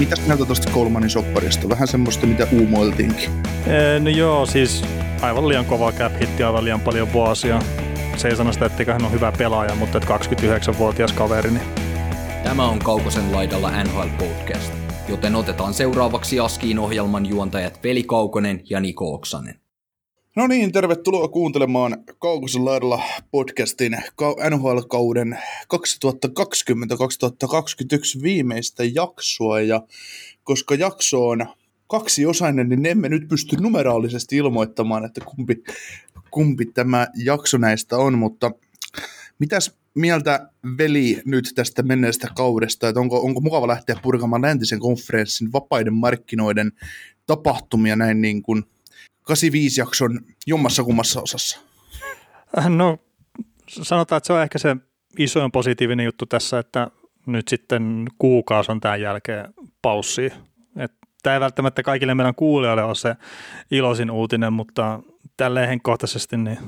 Mitäs mieltä tuosta Kolmanin sopparista? Vähän semmoista, mitä uumoiltiinkin. Ee, no joo, siis aivan liian kova cap hitti, aivan liian paljon vuosia. Se ei sano sitä, etteikö hän ole hyvä pelaaja, mutta että 29-vuotias kaveri, niin Tämä on Kaukosen laidalla NHL Podcast, joten otetaan seuraavaksi Askiin ohjelman juontajat Veli Kaukonen ja Niko Oksanen. No niin, tervetuloa kuuntelemaan Kaukosen laidalla podcastin NHL-kauden 2020-2021 viimeistä jaksoa. Ja koska jakso on kaksiosainen, niin emme nyt pysty numeraalisesti ilmoittamaan, että kumpi, kumpi tämä jakso näistä on, mutta mitäs mieltä veli nyt tästä menneestä kaudesta, että onko, onko mukava lähteä purkamaan läntisen konferenssin vapaiden markkinoiden tapahtumia näin niin kuin 85 jakson jommassa kummassa osassa? No sanotaan, että se on ehkä se isoin positiivinen juttu tässä, että nyt sitten kuukausi on tämän jälkeen paussi. Tämä ei välttämättä kaikille meidän kuulijoille ole se iloisin uutinen, mutta tälleen henkkohtaisesti niin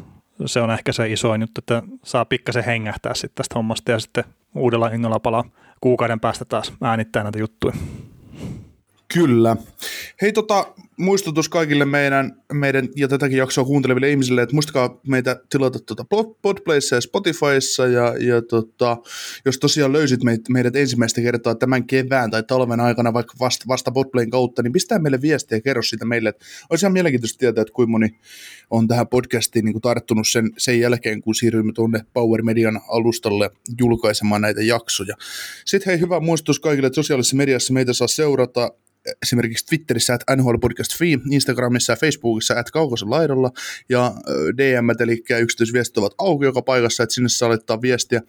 se on ehkä se isoin juttu, että saa pikkasen hengähtää sitten tästä hommasta ja sitten uudella innolla palaa kuukauden päästä taas äänittää näitä juttuja. Kyllä. Hei tota, muistutus kaikille meidän, meidän ja tätäkin jaksoa kuunteleville ihmisille, että muistakaa meitä tilata tuota Podplayssa ja Spotifyssa ja, ja tota, jos tosiaan löysit meidät, meidät ensimmäistä kertaa tämän kevään tai talven aikana vaikka vasta, vasta Podplayn kautta, niin pistää meille viestiä ja kerro siitä meille, että olisi ihan mielenkiintoista tietää, että kuinka moni on tähän podcastiin niin kuin tarttunut sen, sen jälkeen, kun siirrymme tuonne Power Median alustalle julkaisemaan näitä jaksoja. Sitten hei, hyvä muistutus kaikille, että sosiaalisessa mediassa meitä saa seurata esimerkiksi Twitterissä, että NHL Podcast Free, Instagramissa ja Facebookissa, että kaukossa laidalla, ja DM, eli yksityisviestit ovat auki joka paikassa, että sinne saa laittaa viestiä,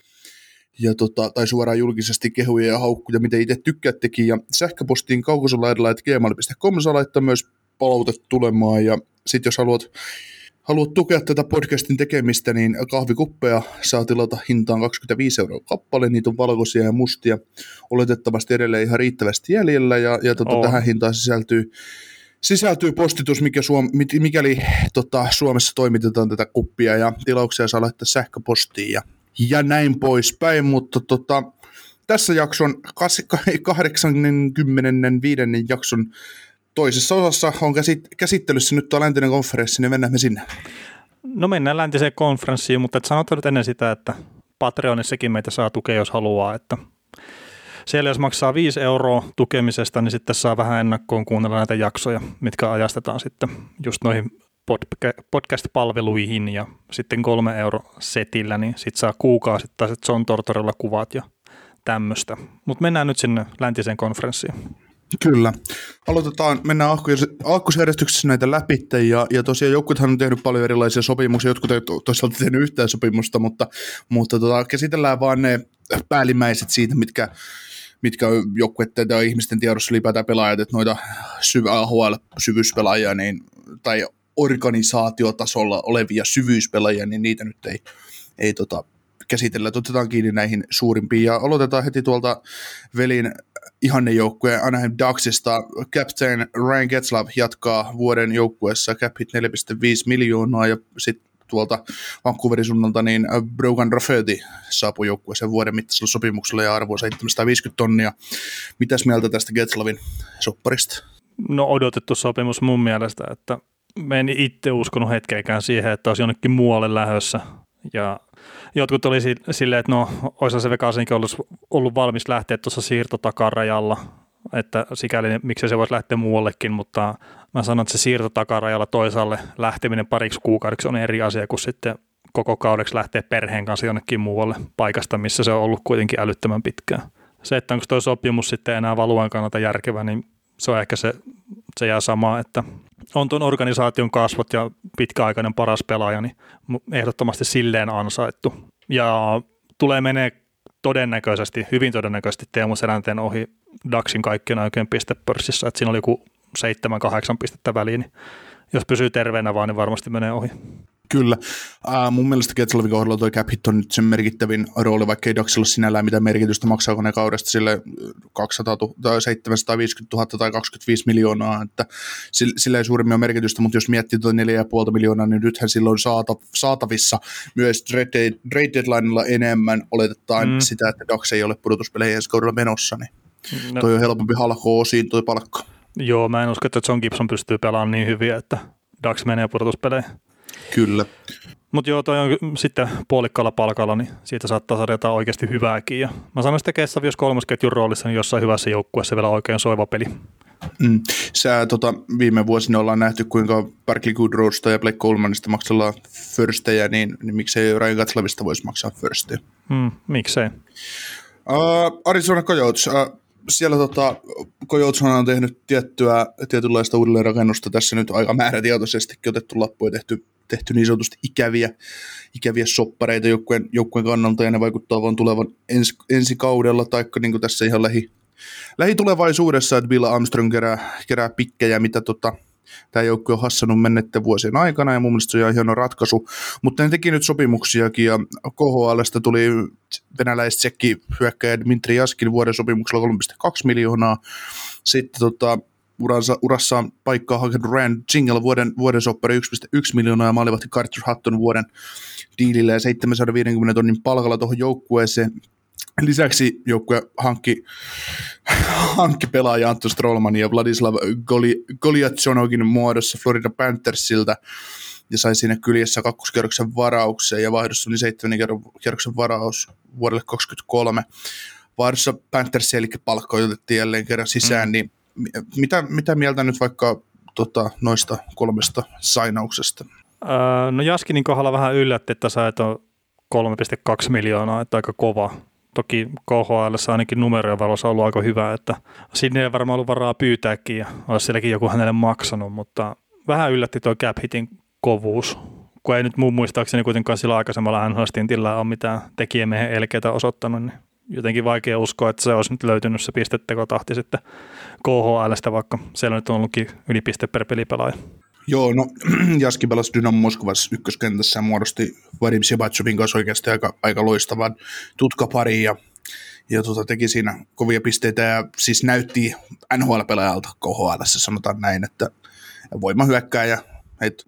ja tota, tai suoraan julkisesti kehuja ja haukkuja, mitä itse tykkäättekin, ja sähköpostiin kaukosolaidalla, että gmail.com saa laittaa myös palautetta tulemaan, ja sitten jos haluat haluat tukea tätä podcastin tekemistä, niin kahvikuppeja saa tilata hintaan 25 euroa kappale. Niitä on valkoisia ja mustia oletettavasti edelleen ihan riittävästi jäljellä. Ja, ja tota, oh. tähän hintaan sisältyy, sisältyy postitus, mikä Suom, mikäli tota, Suomessa toimitetaan tätä kuppia. Ja tilauksia saa laittaa sähköpostiin ja, ja näin poispäin. Mutta tota, tässä jakson 85. jakson toisessa osassa on käsittelyssä nyt tuo läntinen konferenssi, niin mennään me sinne. No mennään läntiseen konferenssiin, mutta et sanotaan nyt ennen sitä, että Patreonissakin meitä saa tukea, jos haluaa, että siellä jos maksaa 5 euroa tukemisesta, niin sitten saa vähän ennakkoon kuunnella näitä jaksoja, mitkä ajastetaan sitten just noihin podcast-palveluihin ja sitten kolme euro setillä, niin sitten saa kuukausittaiset John Tortorella kuvat ja tämmöistä. Mutta mennään nyt sinne läntiseen konferenssiin. Kyllä. Aloitetaan, mennään aakkosjärjestyksessä näitä läpi, ja, ja tosiaan joukkuethan on tehnyt paljon erilaisia sopimuksia, jotkut ei toisaalta tehnyt yhtään sopimusta, mutta, mutta tota, käsitellään vaan ne päällimmäiset siitä, mitkä, mitkä joukkueiden tai ihmisten tiedossa ylipäätään pelaajat, että noita syv- AHL-syvyyspelaajia niin, tai organisaatiotasolla olevia syvyyspelaajia, niin niitä nyt ei, ei tota, käsitellä. Otetaan kiinni näihin suurimpiin ja aloitetaan heti tuolta velin ihannejoukkueen Anaheim Ducksista. Captain Ryan Getzlav jatkaa vuoden joukkueessa cap hit 4,5 miljoonaa ja sitten tuolta Vancouverin suunnalta, niin Brogan Rafferty saapui joukkueeseen vuoden mittaisella sopimuksella ja arvoa 750 tonnia. Mitäs mieltä tästä Getzlavin sopparista? No odotettu sopimus mun mielestä, että me en itse uskonut hetkeäkään siihen, että olisi jonnekin muualle lähössä. Ja jotkut oli silleen, että no, olisi se Vegasinkin ollut, ollut valmis lähteä tuossa siirtotakarajalla, että sikäli miksei se voisi lähteä muuallekin, mutta mä sanon, että se siirtotakarajalla toisaalle lähteminen pariksi kuukaudeksi on eri asia kuin sitten koko kaudeksi lähteä perheen kanssa jonnekin muualle paikasta, missä se on ollut kuitenkin älyttömän pitkään. Se, että onko tuo sopimus sitten enää valuan kannalta järkevä, niin se on ehkä se, se jää sama, että on tuon organisaation kasvot ja pitkäaikainen paras pelaaja, niin ehdottomasti silleen ansaittu. Ja tulee menee todennäköisesti, hyvin todennäköisesti Teemu Selänteen ohi Daxin kaikkien aikojen pistepörssissä, että siinä oli joku 7-8 pistettä väliin, niin jos pysyy terveenä vaan, niin varmasti menee ohi. Kyllä. Uh, mun mielestä Ketselovin kohdalla toi cap hit on nyt sen merkittävin rooli, vaikka ei Daxilla sinällään mitään merkitystä maksaako ne kaudesta sille 200 000, tai 750 000 tai 25 miljoonaa, että sillä ei suurimmin ole merkitystä, mutta jos miettii tuo 4,5 miljoonaa, niin nythän silloin saata, saatavissa myös trade, trade deadlinella enemmän oletetaan mm. sitä, että Dax ei ole pudotuspeleihin ensi kaudella menossa, niin no. toi on helpompi halkoa osiin toi palkka. Joo, mä en usko, että John Gibson pystyy pelaamaan niin hyvin, että Dax menee pudotuspeleihin. Kyllä. Mutta joo, toi on sitten puolikkaalla palkalla, niin siitä saattaa saada jotain oikeasti hyvääkin. Ja mä sanoin Kessavi, jos kolmosketjun roolissa, niin jossain hyvässä joukkueessa vielä oikein soiva peli. Mm. Sä, tota, viime vuosina ollaan nähty, kuinka Barkley Goodroadsta ja Blake Colemanista maksellaan firstejä, niin, niin miksei Ryan Gatlavista voisi maksaa firstejä? Mm, miksei? Uh, Arizona Coyotes, uh, siellä tota, Coyotes on tehnyt tiettyä, tietynlaista uudelleenrakennusta tässä nyt aika määrätietoisestikin otettu lappu ja tehty, tehty niin sanotusti ikäviä, ikäviä soppareita joukkueen, joukkueen kannalta ja ne vaikuttaa vaan tulevan ens, ensi kaudella tai niin tässä ihan lähi, lähitulevaisuudessa, että Bill Armstrong kerää, kerää pikkejä, mitä tota, tämä joukkue on hassannut mennette vuosien aikana ja mun mielestä se on hieno ratkaisu, mutta ne teki nyt sopimuksiakin ja KHLstä tuli venäläisetsekki hyökkäjä Dmitri Jaskin vuoden sopimuksella 3,2 miljoonaa, sitten tota, uransa, urassaan paikkaa hakenut Rand Jingle vuoden, vuoden soppari 1,1 miljoonaa ja maalivahti Carter Hutton vuoden diilillä ja 750 tonnin palkalla tuohon joukkueeseen. Lisäksi joukkue hankki, hankki pelaaja Antto Strollman ja Vladislav Goli, Goliatsonogin muodossa Florida Panthersilta ja sai siinä kyljessä kakkoskerroksen varauksen ja vaihdossa oli seitsemän kerroksen varaus vuodelle 2023. Vaihdossa Panthers eli palkka otettiin jälleen kerran sisään, mm. niin mitä, mitä mieltä nyt vaikka tota, noista kolmesta sainauksesta? Öö, no Jaskinin kohdalla vähän yllätti, että sä et ole 3,2 miljoonaa, että aika kova toki KHL ainakin numerojen valossa ollut aika hyvä, että sinne ei varmaan ollut varaa pyytääkin ja olisi sielläkin joku hänelle maksanut, mutta vähän yllätti tuo cap hitin kovuus, kun ei nyt muun muistaakseni kuitenkaan sillä aikaisemmalla NHL-stintillä ole mitään tekijämiehen elkeitä osoittanut, niin jotenkin vaikea uskoa, että se olisi nyt löytynyt se pistettekotahti sitten KHLstä, vaikka siellä nyt on ollutkin yli piste per pelipelaaja. Joo, no Jaski pelasi Dynamo Moskovassa ykköskentässä ja muodosti Vadim Sebachevin kanssa oikeasti aika, aika loistavan tutkapari ja, ja tota, teki siinä kovia pisteitä ja siis näytti NHL-pelaajalta KHL, sanotaan näin, että voima hyökkää ja et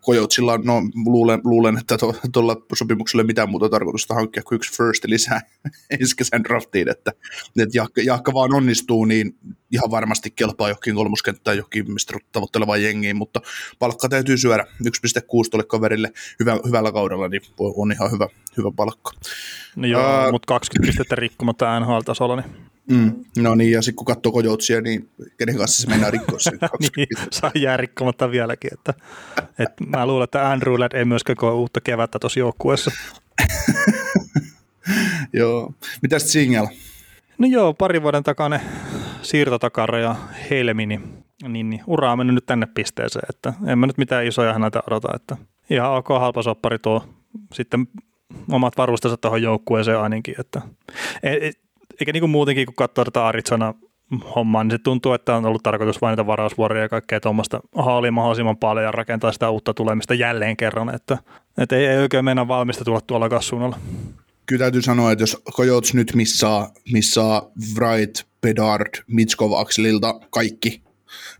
Kojoutsilla, no luulen, luulen että tuolla to, sopimuksella ei mitään muuta tarkoitusta hankkia kuin yksi first lisää ensi kesän draftiin, että, että Jaakka, Jaakka, vaan onnistuu, niin ihan varmasti kelpaa johonkin kolmoskenttään johonkin mistä tavoittelevaan jengiin, mutta palkka täytyy syödä 1,6 tuolle kaverille hyvä, hyvällä kaudella, niin on ihan hyvä, hyvä palkka. No joo, uh, mutta 20 pistettä rikkomatta NHL-tasolla, niin Mm. No niin, ja sitten kun katsoo kojoutsia, niin kenen kanssa se mennään rikkoa sen niin, saa jää rikkomatta vieläkin. Että, että mä luulen, että Andrew Ladd ei myöskään koe uutta kevättä tuossa joukkueessa. joo. Mitäs Single? No joo, pari vuoden takainen siirtotakara ja Helmini, niin, niin ura on mennyt nyt tänne pisteeseen, että en mä nyt mitään isoja näitä odota, että ihan ok halpa soppari tuo sitten omat varustensa tuohon joukkueeseen ainakin, että e, eikä niin kuin muutenkin, kun katsoo tätä Arizona hommaa, niin se tuntuu, että on ollut tarkoitus vain niitä varausvuoroja ja kaikkea tuommoista haalia mahdollisimman paljon ja rakentaa sitä uutta tulemista jälleen kerran, että, että ei, ei oikein mennä valmista tulla tuolla kassuunnalla. Kyllä täytyy sanoa, että jos Coyotes nyt missaa, missaa Wright, Bedard, Mitskov, Akselilta kaikki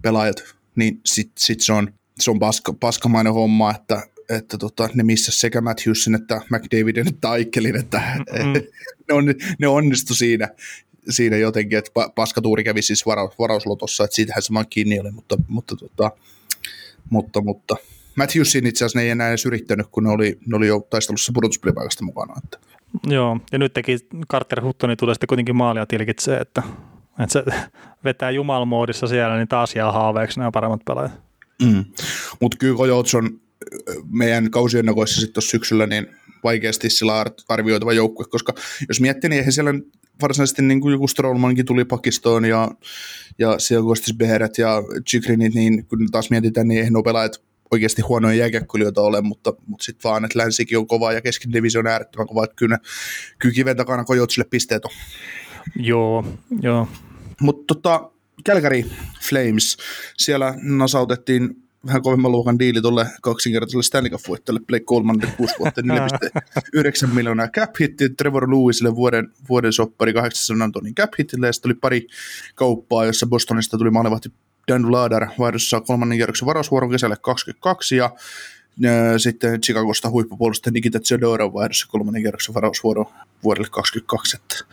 pelaajat, niin sit, sit se on, se on paska, paskamainen homma, että, että tota, ne missä sekä Matthewsin että McDavidin että Aikelin, että mm-hmm. ne, on, ne onnistu siinä, siinä jotenkin, että paskatuuri kävi siis vara, varauslotossa, että siitähän se kiinni oli, mutta, mutta, tota, mutta, mutta Matthewsin itse asiassa ne ei enää edes yrittänyt, kun ne oli, ne oli jo taistelussa pudotuspelipaikasta mukana. Että. Joo, ja nyt teki Carter Huttoni tulee sitten kuitenkin maalia tilkitsee, että, että se vetää jumalmoodissa siellä, niin taas jää haaveeksi nämä paremmat pelaajat. Mm. Mutta kyllä Coyotes on meidän kausiennakoissa sitten syksyllä niin vaikeasti sillä arvioitava joukkue, koska jos miettii, niin eihän siellä varsinaisesti niin kuin joku Strollmankin tuli pakistoon ja, ja siellä Kostis Beheret ja Chikrinit, niin kun taas mietitään, niin eihän nuo pelaajat oikeasti huonoja jääkäkkylijoita ole, mutta, mutta sitten vaan, että länsikin on kova ja keskidivisio on äärettömän kova, että kyllä, kyllä kiven takana Kojotsille pisteet on. Joo, joo. Mutta tota, Calgary Flames. Siellä nasautettiin vähän kovemman luokan diili tuolle kaksinkertaiselle Stanley Cup-voittajalle Blake Colemanille 6 vuotta 4,9 miljoonaa cap hitti, Trevor Lewisille vuoden, vuoden soppari 800 tonnin cap hitille, ja sitten oli pari kauppaa, jossa Bostonista tuli maalivahti Dan Vladar vaihdossa kolmannen kierroksen varausvuoron kesälle 22, ja sitten Chicagosta huippupuolustaja Nikita Zedora vaihdossa kolmannen kierroksen varausvuoro vuodelle 22. Että,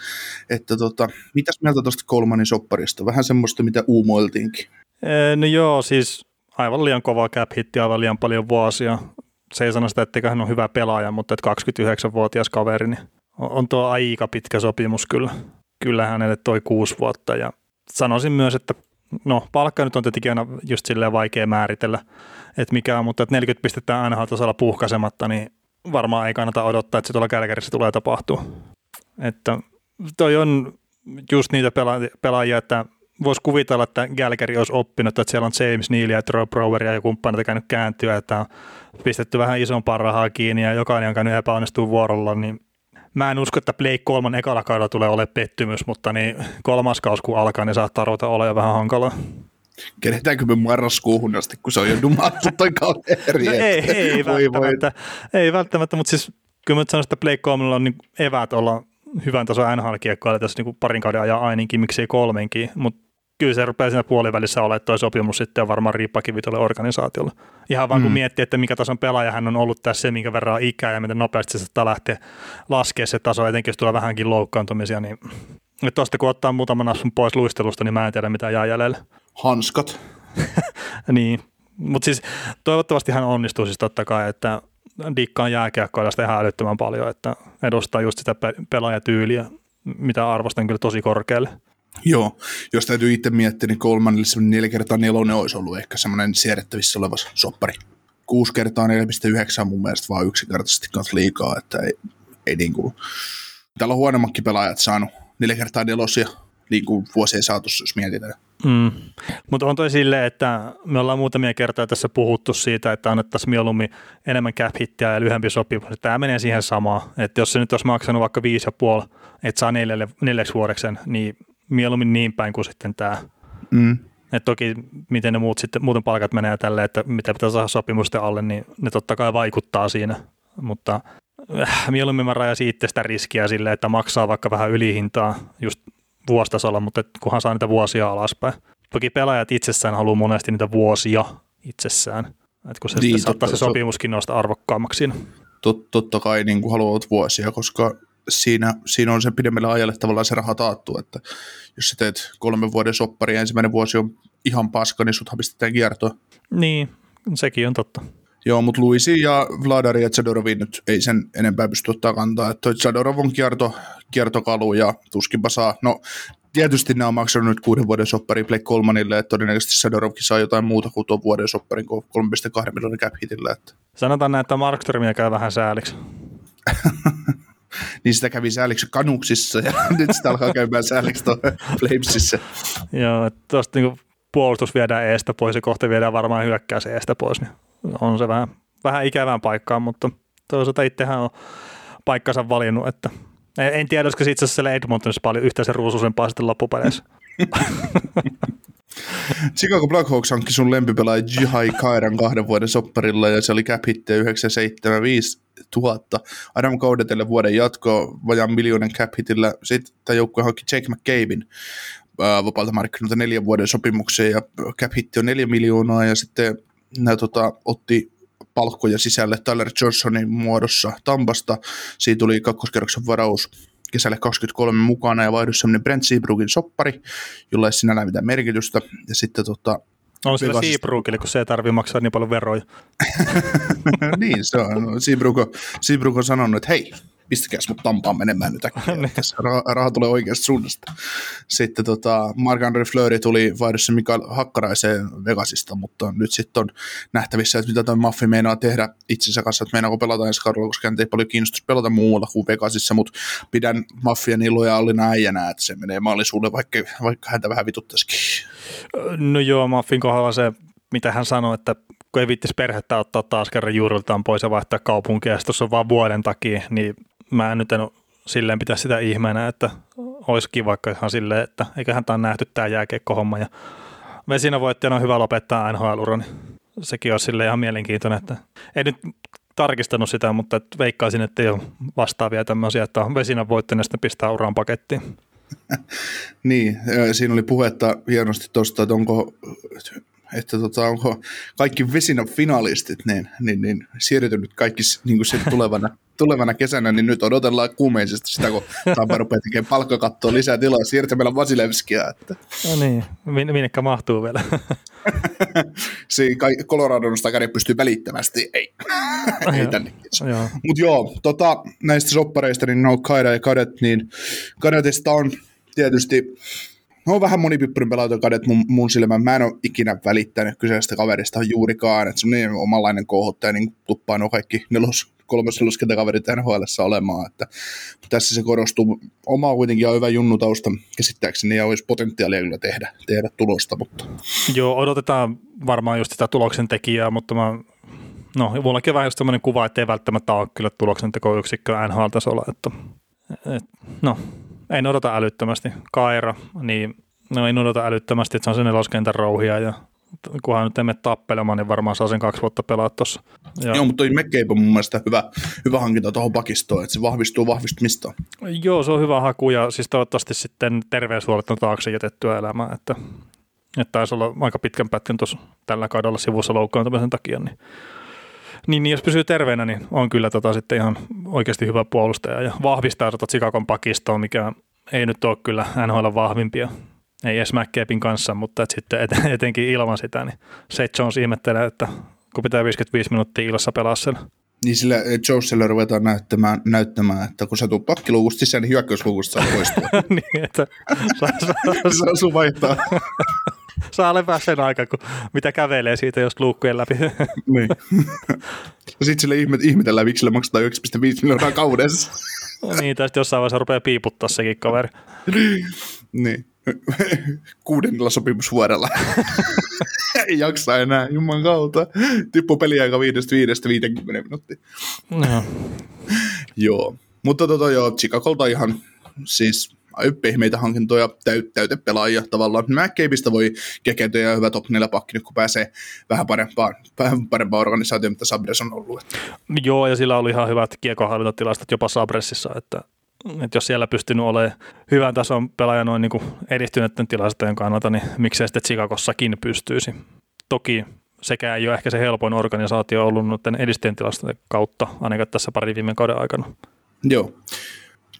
että tota, mitäs mieltä tuosta kolmannen sopparista? Vähän semmoista, mitä uumoiltiinkin. No joo, siis aivan liian kova cap hitti, aivan liian paljon vuosia. Se ei sano sitä, etteikö hän ole hyvä pelaaja, mutta että 29-vuotias kaveri, niin on tuo aika pitkä sopimus kyllä. Kyllä hänelle toi kuusi vuotta ja sanoisin myös, että no palkka nyt on tietenkin aina just silleen vaikea määritellä, että mikä on, mutta että 40 pistettä aina tasolla puhkasematta, niin varmaan ei kannata odottaa, että se tuolla Kälkärissä tulee tapahtua. Että toi on just niitä pelaajia, että voisi kuvitella, että Gälkäri olisi oppinut, että siellä on James Neal ja Troy Broweria ja kumppanit käynyt kääntyä, että on pistetty vähän isompaa rahaa kiinni ja jokainen on käynyt epäonnistuu vuorolla, niin mä en usko, että Blake kolman ekalla kaudella tulee ole pettymys, mutta niin kolmas kaus kun alkaa, niin saattaa ruveta olla jo vähän hankalaa. Keretäänkö me marraskuuhun asti, kun se on jo dumattu toi kaveri? No ei, ei, voi, välttämättä, voi. ei välttämättä, mutta siis kyllä mä sanoisin, että Blake Colemanilla on niin eväät olla hyvän tason NHL-kiekkoilla tässä niin parin kauden ajan ainakin, miksei kolmenkin, mutta kyllä se rupeaa siinä puolivälissä olemaan, että tuo sopimus sitten on varmaan riippakivi tuolle organisaatiolle. Ihan vaan mm. kun miettii, että mikä tason pelaaja hän on ollut tässä, minkä verran ikää ja miten nopeasti se saattaa lähteä laskemaan se taso, etenkin jos tulee vähänkin loukkaantumisia, niin tuosta kun ottaa muutaman asun pois luistelusta, niin mä en tiedä mitä jää jäljellä. Hanskat. niin, mutta siis toivottavasti hän onnistuu siis totta kai, että dikkaan jääkiekkoilla sitä ihan älyttömän paljon, että edustaa just sitä pelaajatyyliä, mitä arvostan kyllä tosi korkealle. Joo, jos täytyy itse miettiä, niin Colemanille semmoinen neljä kertaa nelonen olisi ollut ehkä semmoinen siedettävissä oleva soppari. Kuusi kertaa 4,9 on mun mielestä vaan yksinkertaisesti kanssa liikaa, että ei, ei niin kuin, täällä on huonommatkin pelaajat saanut neljä kertaa nelosia niin kuin vuosien saatossa, jos mietitään. Mm. Mutta on toi silleen, että me ollaan muutamia kertoja tässä puhuttu siitä, että annettaisiin mieluummin enemmän cap hittiä ja lyhyempi sopimus. Tämä menee siihen samaan, että jos se nyt olisi maksanut vaikka 5,5, että saa neljälle, neljäksi vuodeksen, niin mieluummin niin päin kuin sitten tämä. Mm. Et toki miten ne muut sitten, muuten palkat menee tälle, että mitä pitää saada sopimusten alle, niin ne totta kai vaikuttaa siinä. Mutta äh, mieluummin mä rajasin itse sitä riskiä sille, että maksaa vaikka vähän ylihintaa just vuostasolla, mutta kunhan saa niitä vuosia alaspäin. Toki pelaajat itsessään haluaa monesti niitä vuosia itsessään, että kun se niin, saattaa se sopimuskin nousta arvokkaammaksi siinä. Tot, totta kai niin kuin haluavat vuosia, koska siinä, siinä on se pidemmälle ajalle tavallaan se raha taattu, että jos sä teet kolmen vuoden soppari ja ensimmäinen vuosi on ihan paska, niin suthan pistetään kiertoon. Niin, sekin on totta. Joo, mutta Luisi ja Vladari ja Zadorovi nyt ei sen enempää pysty ottaa kantaa. Että Zadorov on kierto, kiertokalu ja tuskinpa saa. No tietysti nämä on maksanut nyt kuuden vuoden soppari Blake Colmanille, että todennäköisesti Sadorovkin saa jotain muuta kuin tuon vuoden sopparin 3,2 miljoonan cap hitillä. Että. Sanotaan näin, että Markströmiä käy vähän sääliksi. niin sitä kävi sääliksi kanuksissa ja nyt sitä alkaa käymään sääliksi Flamesissa. Joo, että tuosta niin puolustus viedään eestä pois ja kohta viedään varmaan hyökkäys eestä pois, niin on se vähän, vähän ikävään paikkaan, mutta toisaalta itsehän on paikkansa valinnut, että en tiedä, olisiko itse asiassa Edmontonissa paljon yhteisen ruusuisempaa sitten loppupeleissä. Chicago Blackhawks hankki sun lempipelaaja Jihai Kairan kahden vuoden sopparilla ja se oli cap hittiä 975 000. Adam Kaudetelle vuoden jatko vajaan miljoonan cap hitillä. Sitten joukkue hankki Jake McCabein vapaalta markkinoilta neljän vuoden sopimukseen ja cap hitti on neljä miljoonaa ja sitten nämä tota, otti palkkoja sisälle Tyler Johnsonin muodossa Tampasta. Siitä tuli kakkoskerroksen varaus kesälle 23 mukana ja vaihdus semmoinen Brent Seabrookin soppari, jolla ei sinällään mitään merkitystä. Ja sitten tota, on sillä Seabrookille, kun se ei tarvitse maksaa niin paljon veroja. niin, se on. Seabrook on, Seabrook on sanonut, että hei, pistäkääs mut tampaan menemään nyt äkkiä. Niin. Tässä raha, raha tulee oikeasta suunnasta. Sitten tota, Mark-André Fleury tuli vaihdossa Mikael Hakkaraiseen Vegasista, mutta nyt sitten on nähtävissä, että mitä toi Maffi meinaa tehdä itsensä kanssa, että meinaako pelata ensi kaudella, koska ei paljon kiinnostus pelata muualla kuin Vegasissa, mutta pidän Maffia niin lojaalina äijänä, että se menee maalisuulle, vaikka, vaikka häntä vähän vituttaisikin. No joo, Maffin kohdalla se, mitä hän sanoi, että kun ei vittisi perhettä ottaa taas kerran juuriltaan pois ja vaihtaa kaupunkia, ja tuossa on vaan vuoden takia, niin mä en nyt en silleen pitää sitä ihmeenä, että olisi kiva ihan silleen, että eiköhän tämä nähty tämä jääkiekko-homma ja Vesina voittajana on hyvä lopettaa nhl niin sekin olisi sille ihan mielenkiintoinen, että ei nyt tarkistanut sitä, mutta veikkaisin, että ei ole vastaavia tämmöisiä, että on Vesina voittajana sitten pistää uraan pakettiin. niin, siinä oli puhetta hienosti tuosta, että onko että tota, onko kaikki Vesina finalistit niin, niin, niin siirtynyt kaikki niin kuin tulevana, tulevana kesänä, niin nyt odotellaan kuumeisesti sitä, kun Tampa rupeaa tekemään palkkakattoa lisää tilaa siirtämällä Vasilevskia. Että. No niin, Min, minnekä mahtuu vielä? Siinä Coloradon takari pystyy välittömästi, ei, ei tänne. Mutta joo, tota, näistä soppareista, niin no Kaida ja Kadet, niin Kadetista on tietysti No on vähän monipippurin pelaajan kadet mun, mun silmään. Mä en ole ikinä välittänyt kyseisestä kaverista juurikaan, että se on niin omanlainen kohottaja, niin tuppaa nuo kaikki nelos, kolmas neloskentäkaverit nhl olemaan, että tässä se korostuu. Oma kuitenkin on hyvä junnutausta käsittääkseni ja olisi potentiaalia kyllä tehdä, tehdä tulosta. Mutta. Joo, odotetaan varmaan just sitä tuloksen tekijää, mutta mä No, mullakin vähän just sellainen kuva, että ei välttämättä ole kyllä tuloksen tekoyksikkö NHL-tasolla, että et, no, en odota älyttömästi. Kaira, niin no en odota älyttömästi, että se on sen neloskentän rouhia ja kunhan nyt emme tappelemaan, niin varmaan saa sen kaksi vuotta pelaa tuossa. Ja... Joo, mutta toi McCabe on mun mielestä hyvä, hyvä hankinta tuohon pakistoon, että se vahvistuu vahvistumista. Joo, se on hyvä haku ja siis toivottavasti sitten terveyshuolet on taakse jätettyä elämää, että, että taisi olla aika pitkän pätkän tuossa tällä kaudella sivussa loukkaantumisen takia, niin niin, niin jos pysyy terveenä, niin on kyllä tota sitten ihan oikeasti hyvä puolustaja ja vahvistaa tota Chicagon pakistoa, mikä ei nyt ole kyllä NHL vahvimpia. Ei edes McCabein kanssa, mutta et sitten et, etenkin ilman sitä, niin Seth Jones ihmettelee, että kun pitää 55 minuuttia ilassa pelaa sen. Niin sillä Joselle ruvetaan näyttämään, näyttämään, että kun sä tulet pakkiluukusta sisään, niin hyökkäysluukusta saa poistua. niin, että saa, saa, saa sun vaihtaa. saa lepää sen aika, kun mitä kävelee siitä jos luukkujen läpi. niin. Ja sitten sille ihmetellään, miksi sille maksetaan 1,5 miljoonaa kaudessa. no niin, tai jossain vaiheessa rupeaa piiputtaa sekin kaveri. niin. Kuudennella sopimusvuodella. Ei jaksa enää, jumman kautta. Tippu peliaika 5-5-50 minuuttia. No. Joo. Mutta tota joo, Chicagolta ihan siis pehmeitä hankintoja, täyt, täytepelaajia tavallaan. McCabeista voi kekentyä ja hyvä top 4 pakki, kun pääsee vähän parempaan, vähän parempaan organisaatioon, mitä Sabres on ollut. Joo, ja sillä oli ihan hyvät kiekohallintatilastot jopa Sabresissa, että että jos siellä pystynyt olemaan hyvän tason pelaaja noin niin edistyneiden tilastojen kannalta, niin miksei sitten Chicagossakin pystyisi. Toki sekä ei ole ehkä se helpoin organisaatio ollut noiden edistyneiden tilastojen kautta, ainakaan tässä pari viime kauden aikana. Joo.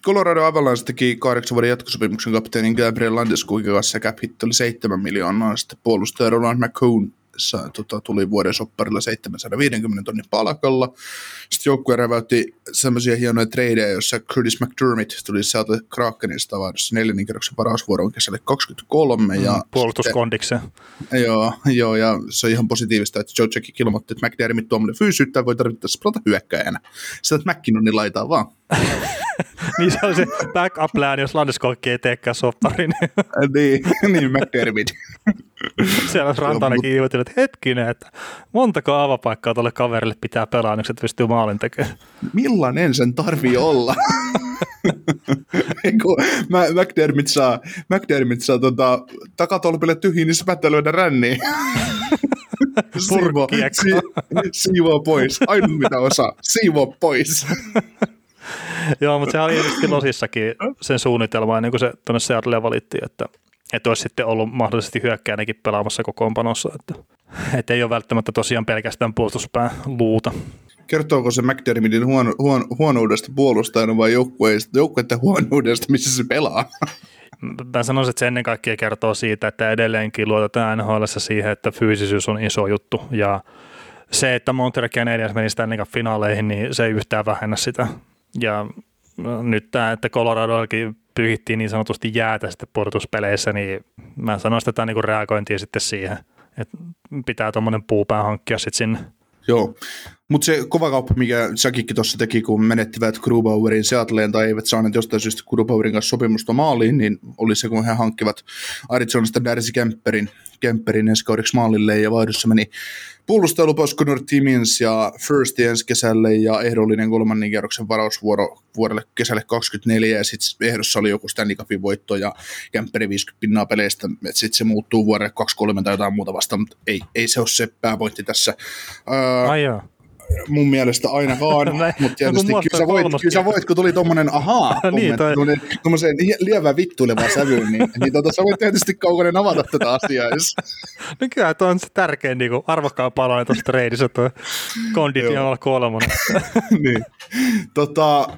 Colorado Avalanche teki kahdeksan vuoden jatkosopimuksen kapteenin Gabriel Landeskogin kanssa cap hit oli 7 miljoonaa. Sitten puolustaja Roland McCone sa, tota, tuli vuoden sopparilla 750 tonnin palkalla. Sitten joukkue räväytti sellaisia hienoja tradeja, joissa Curtis McDermott tuli sieltä Krakenista vaihdossa neljännen kerroksen paras vuoron kesälle 23. Mm, ja puolustuskondiksen. Joo, joo, ja se on ihan positiivista, että Joe Jackie ilmoitti, että McDermott tuommoinen fyysyyttä voi tarvittaessa pelata hyökkäjänä. Sitä, että McKinnonin laitaa vaan. niin se on se backup plan, jos Landeskogki ei teekään sopparin. niin, niin McDermott. Siellä olisi Rantanenkin ihmetellyt, että hetkinen, että montako avapaikkaa tuolle kaverille pitää pelaa, niin se pystyy maalin tekemään. Millainen sen tarvii olla? kun McDermott saa, McDermott saa tota, takatolpille tyhjiin, niin se päättää lyödä ränniin. siivo, si, siivoa pois. Ainut mitä osaa. Siivoa pois. Joo, mutta se oli tietysti Losissakin sen suunnitelma, ennen kuin se tuonne Seattlelle valittiin, että, että olisi sitten ollut mahdollisesti hyökkäänäkin pelaamassa kokoonpanossa. Että, että ei ole välttämättä tosiaan pelkästään puolustuspään luuta. Kertooko se McDermittin huono, huono, huonoudesta puolustajana vai joukkueiden huonoudesta, missä se pelaa? Mä sanoisin, että se ennen kaikkea kertoo siitä, että edelleenkin luotetaan NHL siihen, että fyysisyys on iso juttu ja se, että Montreal Canadiens meni sitä finaaleihin, niin se ei yhtään vähennä sitä. Ja nyt tämä, että Coloradollakin pyhittiin niin sanotusti jäätä sitten portuspeleissä, niin mä tämä on niin reagointia sitten siihen, että pitää tuommoinen puupää hankkia sitten sinne. Joo, Mutta se kova kauppa, mikä Sakikki tuossa teki, kun menettivät Grubauerin Seattleen tai eivät saaneet jostain syystä Grubauerin kanssa sopimusta maaliin, niin oli se, kun he hankkivat Arizonasta Darcy Kemperin, Kemperin ensi kaudeksi maalille ja vaihdossa meni puolustelu pois Connor Timmins ja First ensi kesälle ja ehdollinen kolmannen kierroksen varausvuoro vuodelle kesälle 24 ja sitten ehdossa oli joku Stanley Cupin voitto ja Kemperi 50 pinnaa peleistä, että sitten se muuttuu vuodelle 23 tai jotain muuta vasta, mutta ei, ei se ole se pääpointti tässä. Öö, Ai joo mun mielestä ainakaan, mutta tietysti no, kyllä, sä voit, kyllä sä voit, kun tuli tommonen ahaa, niin, toi... tuommoiseen lievä vittuileva sävyyn, niin, niin tota, sä voit tietysti kaukonen avata tätä asiaa. Jos... no kyllä, tuo on se tärkein niin arvokkaan palanen tuossa treidissä, tuo konditiolla kolmonen. niin. Tota,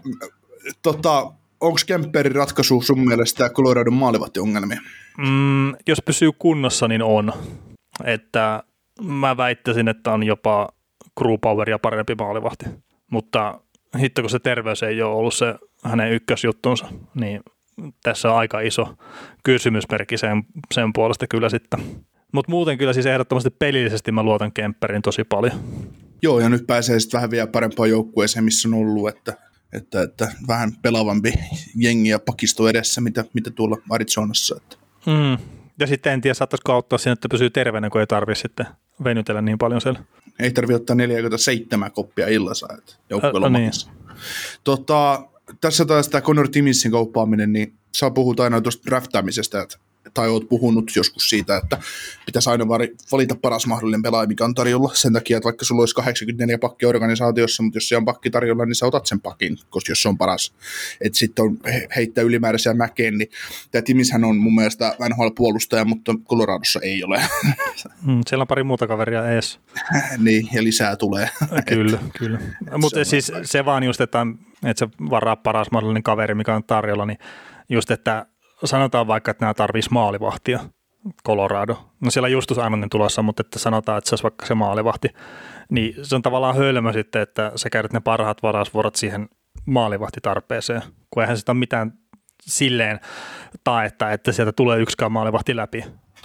tota, onko Kemperin ratkaisu sun mielestä Coloradon maalivahtiongelmia? Mm, jos pysyy kunnossa, niin on. Että mä väittäisin, että on jopa ja parempi maalivahti. Mutta hitto, kun se terveys ei ole ollut se hänen ykkösjuttunsa, niin tässä on aika iso kysymysmerkki sen, sen puolesta kyllä sitten. Mutta muuten kyllä siis ehdottomasti pelillisesti mä luotan Kemperin tosi paljon. Joo, ja nyt pääsee sitten vähän vielä parempaan joukkueeseen, missä on ollut, että, että, että vähän pelavampi jengi ja pakisto edessä, mitä, mitä tuolla Arizonassa. Että. Mm. Ja sitten en tiedä, saattaisiko auttaa siinä, että pysyy terveenä, kun ei tarvitse sitten venytellä niin paljon siellä. Ei tarvitse ottaa 47 koppia illassa, että joukkueella niin. tota, tässä taas tämä Conor Timissin kauppaaminen, niin saa puhua aina tuosta draftaamisesta, että tai oot puhunut joskus siitä, että pitäisi aina valita paras mahdollinen pelaaja, mikä on tarjolla. Sen takia, että vaikka sulla olisi 84 pakki organisaatiossa, mutta jos se on pakki tarjolla, niin sä otat sen pakin, koska jos se on paras. Että sitten on heittää ylimääräisiä mäkeen, niin tämä Timishän on mun mielestä NHL-puolustaja, mutta Coloradossa ei ole. Mm, siellä on pari muuta kaveria ees. niin, ja lisää tulee. kyllä, kyllä. Mutta siis se vaan just, että, että se varaa paras mahdollinen kaveri, mikä on tarjolla, niin just, että sanotaan vaikka, että nämä tarvitsisi maalivahtia, Colorado. No siellä Justus Aimanen tulossa, mutta että sanotaan, että se olisi vaikka se maalivahti. Niin se on tavallaan hölmö sitten, että sä käytät ne parhaat varausvuorot siihen maalivahtitarpeeseen, kun eihän sitä ole mitään silleen taetta, että sieltä tulee yksikään maalivahti läpi.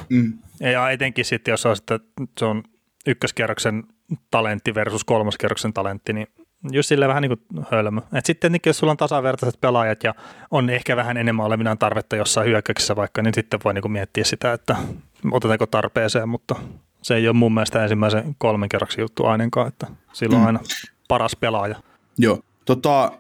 Mm. Ja etenkin sitten, jos on, sitten, se on ykköskierroksen talentti versus kolmoskierroksen talentti, niin just sille vähän niin kuin hölmö. Et sitten jos sulla on tasavertaiset pelaajat ja on ehkä vähän enemmän olevinaan tarvetta jossain hyökkäyksessä vaikka, niin sitten voi niin kuin miettiä sitä, että otetaanko tarpeeseen, mutta se ei ole mun mielestä ensimmäisen kolmen kerroksen juttu ainakaan, että silloin mm. aina paras pelaaja. Joo. Tota,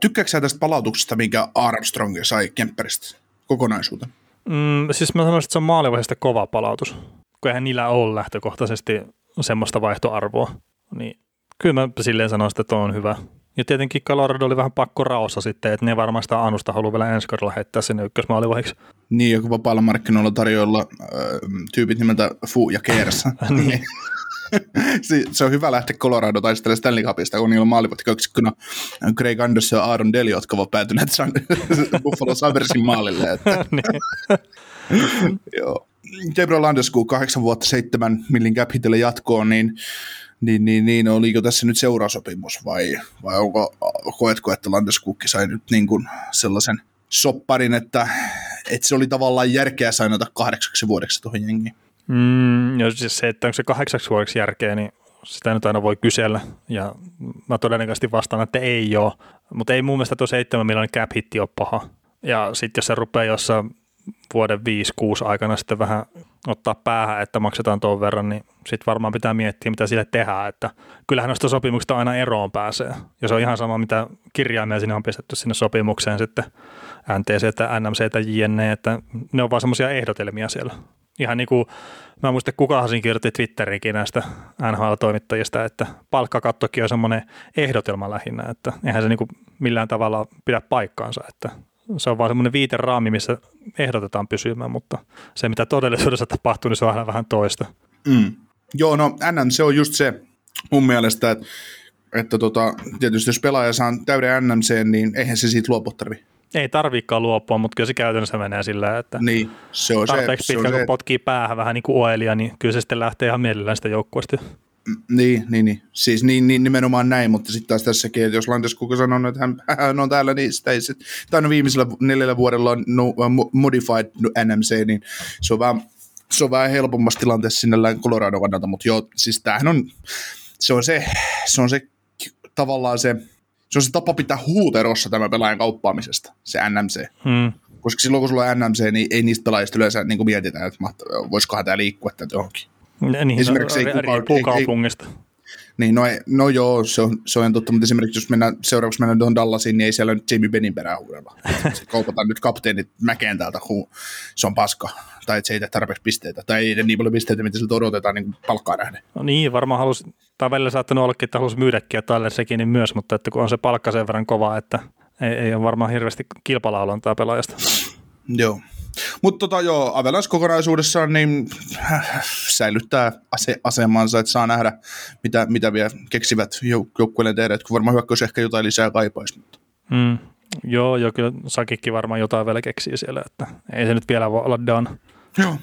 tykkääkö sä tästä palautuksesta, minkä Armstrong sai Kemperistä kokonaisuuteen? Mm, siis mä sanoisin, että se on maalivaiheesta kova palautus, kun eihän niillä ole lähtökohtaisesti semmoista vaihtoarvoa. Niin Kyllä mä silleen sanoisin, että on hyvä. Ja tietenkin Colorado oli vähän pakko raossa sitten, että ne varmaan sitä Anusta haluaa vielä ensi kaudella heittää sinne ykkösmaalivaiheeksi. Niin, joku vapaalla markkinoilla tarjoilla äh, tyypit nimeltä Fu ja Kers. niin. se on hyvä lähteä Colorado taistelemaan Stanley Cupista, kun niillä on maalivahtikaksikona Craig Anderson ja Aaron Deli, jotka ovat päätyneet Buffalo Sabresin maalille. Että. Niin. Joo. Gabriel Landeskuu, kahdeksan vuotta seitsemän millin cap jatkoon, niin niin, niin, niin oliko tässä nyt seurasopimus vai, vai onko, koetko, että Landeskukki sai nyt niin kuin sellaisen sopparin, että, että se oli tavallaan järkeä sainata kahdeksaksi vuodeksi tuohon jengiin? Mm, ja siis se, että onko se kahdeksaksi vuodeksi järkeä, niin sitä nyt aina voi kysellä, ja mä todennäköisesti vastaan, että ei ole, mutta ei mun mielestä tuo 7 miljoonan cap hitti ole paha. Ja sitten jos se rupeaa jossain vuoden 5-6 aikana sitten vähän ottaa päähän, että maksetaan tuon verran, niin sitten varmaan pitää miettiä, mitä sille tehdään, että kyllähän noista sopimuksista aina eroon pääsee. Ja se on ihan sama, mitä kirjaimia sinne on pistetty sinne sopimukseen sitten, NTC, NMC, JNE, että ne on vaan semmoisia ehdotelmia siellä. Ihan niin kuin, mä muistan, kukahan siinä kirjoitti Twitteriinkin näistä NHL-toimittajista, että palkkakattokin on semmoinen ehdotelma lähinnä, että eihän se niin kuin millään tavalla pidä paikkaansa, että se on vaan semmoinen viiteraami, missä ehdotetaan pysymään, mutta se mitä todellisuudessa tapahtuu, niin se on aina vähän toista. Mm. Joo, no NMC on just se mun mielestä, että, että tota, tietysti jos pelaaja saa täyden NMC, niin eihän se siitä luopua tarvi. Ei tarvikaan luopua, mutta kyllä se käytännössä menee sillä, että niin, se on tarpeeksi se, pitkä, se kun se. potkii päähän vähän niin kuin oelia, niin kyllä se sitten lähtee ihan mielellään sitä joukkueesta. Niin, niin, niin. Siis niin, niin, nimenomaan näin, mutta sitten taas tässäkin, että jos Landeskog sanoo, että hän, hän on täällä, niin sitä ei sit, tai no viimeisellä neljällä vuodella on no, modified NMC, niin se on vähän, se on vähän helpommassa tilanteessa sinne Colorado kannalta, mutta joo, siis tämähän on, se on se, se on se tavallaan se, se on se tapa pitää huuterossa tämä pelaajan kauppaamisesta, se NMC. Hmm. Koska silloin kun sulla on NMC, niin ei niistä pelaajista yleensä niin kuin mietitään, että voisikohan tämä liikkua tätä johonkin. Niin, Esimerkiksi no, ei riippuu ei- ei- kaupungista. Niin, no, ei- no joo, se on, se on totta, mutta esimerkiksi jos mennään, seuraavaksi mennään tuohon Dallasiin, niin ei siellä nyt Jamie Bennin perään huudella. Kaupataan nyt kapteenit mäkeen täältä, huu, se on paska. Tai että se ei tee tarpeeksi pisteitä. Tai ei tee niin paljon pisteitä, mitä siltä odotetaan niin palkkaa nähden. No niin, varmaan halusi, tai välillä saattanut ollakin, että halusi myydäkin ja Tyler Sekinin myös, mutta että kun on se palkka sen verran kova, että ei, ei ole varmaan hirveästi kilpalaulontaa pelaajasta. Joo. Mutta tota, joo, Avalanche kokonaisuudessaan niin äh, säilyttää ase- asemansa, että saa nähdä, mitä, mitä vielä keksivät jouk- joukkueelle tehdä, että kun varmaan hyökkäys ehkä jotain lisää kaipaisi. Mutta. Mm. Joo, joo, kyllä Sakikki varmaan jotain vielä keksii siellä, että ei se nyt vielä voi olla done. Joo.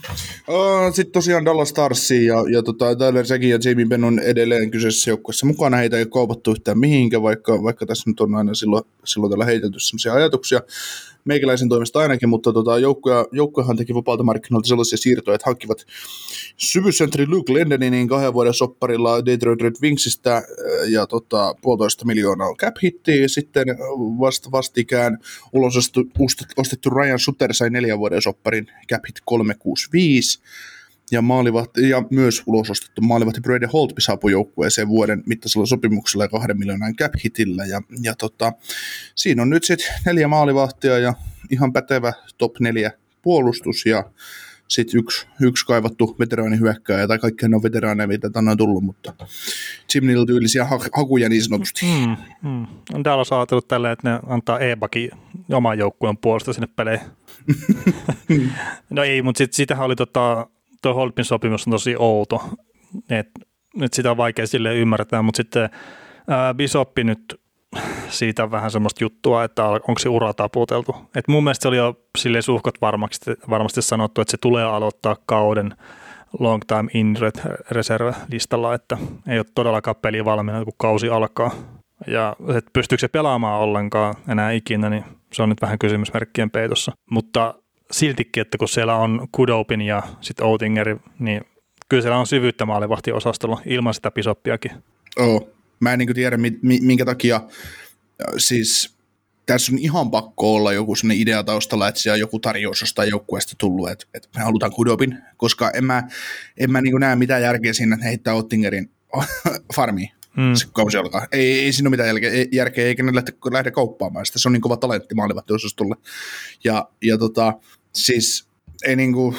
Sitten tosiaan Dallas Starsi ja, ja tota, Tyler Sekin ja Jamie Benn on edelleen kyseisessä joukkueessa mukana. Heitä ei ole kaupattu yhtään mihinkä, vaikka, vaikka tässä nyt on aina silloin, silloin tällä heitelty sellaisia ajatuksia meikäläisen toimesta ainakin, mutta tota, joukkuja, joukkujahan teki vapaalta markkinoilta sellaisia siirtoja, että hankkivat syvysentri Luke Lendenin kahden vuoden sopparilla Detroit Red Wingsistä äh, ja tota, puolitoista miljoonaa cap hittiä. Sitten vast, vastikään ulos ostettu, Ryan Suter sai neljän vuoden sopparin cap hit 365 ja, maalivahti, ja myös ulosostettu maalivahti Brady Holtby saapui joukkueeseen vuoden mittaisella sopimuksella ja kahden miljoonan cap hitillä. Ja, ja tota, siinä on nyt sitten neljä maalivahtia ja ihan pätevä top neljä puolustus ja sitten yksi, yksi kaivattu veteraanihyökkääjä, tai kaikki on veteraaneja, mitä tänne on tullut, mutta Chimnil tyylisiä ha- hakuja niin sanotusti. Mm, mm. On täällä on ajatellut tälleen, että ne antaa e-bakin oman joukkueen puolesta sinne peleihin. no ei, mutta sit, sitähän oli tota, tuo Holpin sopimus on tosi outo, että et sitä on vaikea sille ymmärtää, mutta sitten ää, Bisoppi nyt siitä vähän semmoista juttua, että onko se ura taputeltu. Et mun mielestä se oli jo silleen suhkot varmasti, varmasti sanottu, että se tulee aloittaa kauden long time injured reserve-listalla, että ei ole todellakaan peli valmiina, kun kausi alkaa. Ja että pystyykö se pelaamaan ollenkaan enää ikinä, niin se on nyt vähän kysymysmerkkien peitossa. Mutta siltikin, että kun siellä on Kudopin ja sitten Outingeri, niin kyllä siellä on syvyyttä maalivahtiosastolla ilman sitä pisoppiakin. Oo. Mä en niin tiedä, mi- mi- minkä takia, äh, siis tässä on ihan pakko olla joku sellainen idea taustalla, että siellä on joku tarjous jostain joukkueesta tullut, että, että me halutaan Kudopin, koska en mä, en mä niin näe mitään järkeä siinä, että heittää Ottingerin farmiin. Mm. Se kausi alkaa. Ei, ei siinä ole mitään järkeä, ei- järkeä eikä ne lähde, lähde kauppaamaan sitä. Se on niin kova talentti maalivahtiosastolle. Ja, ja tota, siis ei niinku,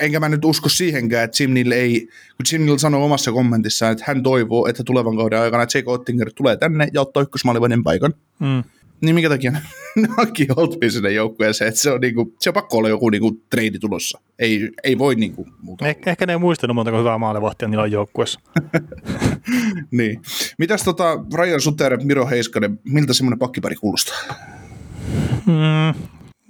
enkä mä nyt usko siihenkään, että Jimnil ei, kun Jimnil sanoi omassa kommentissaan, että hän toivoo, että tulevan kauden aikana Jake Ottinger tulee tänne ja ottaa ykkösmaalivahdin paikan. Mm. Niin minkä takia ne hankkii Holtbin sinne joukkueeseen, että se on, niinku, se on pakko olla joku niinku treidi tulossa. Ei, ei voi niinku muuta. Eh, ehkä ne ei muistanut montako hyvää maalivahtia niillä on joukkueessa. Niin. Mitäs tota Ryan Suter, Miro Heiskanen, miltä semmoinen pakkipari kuulostaa? Mm,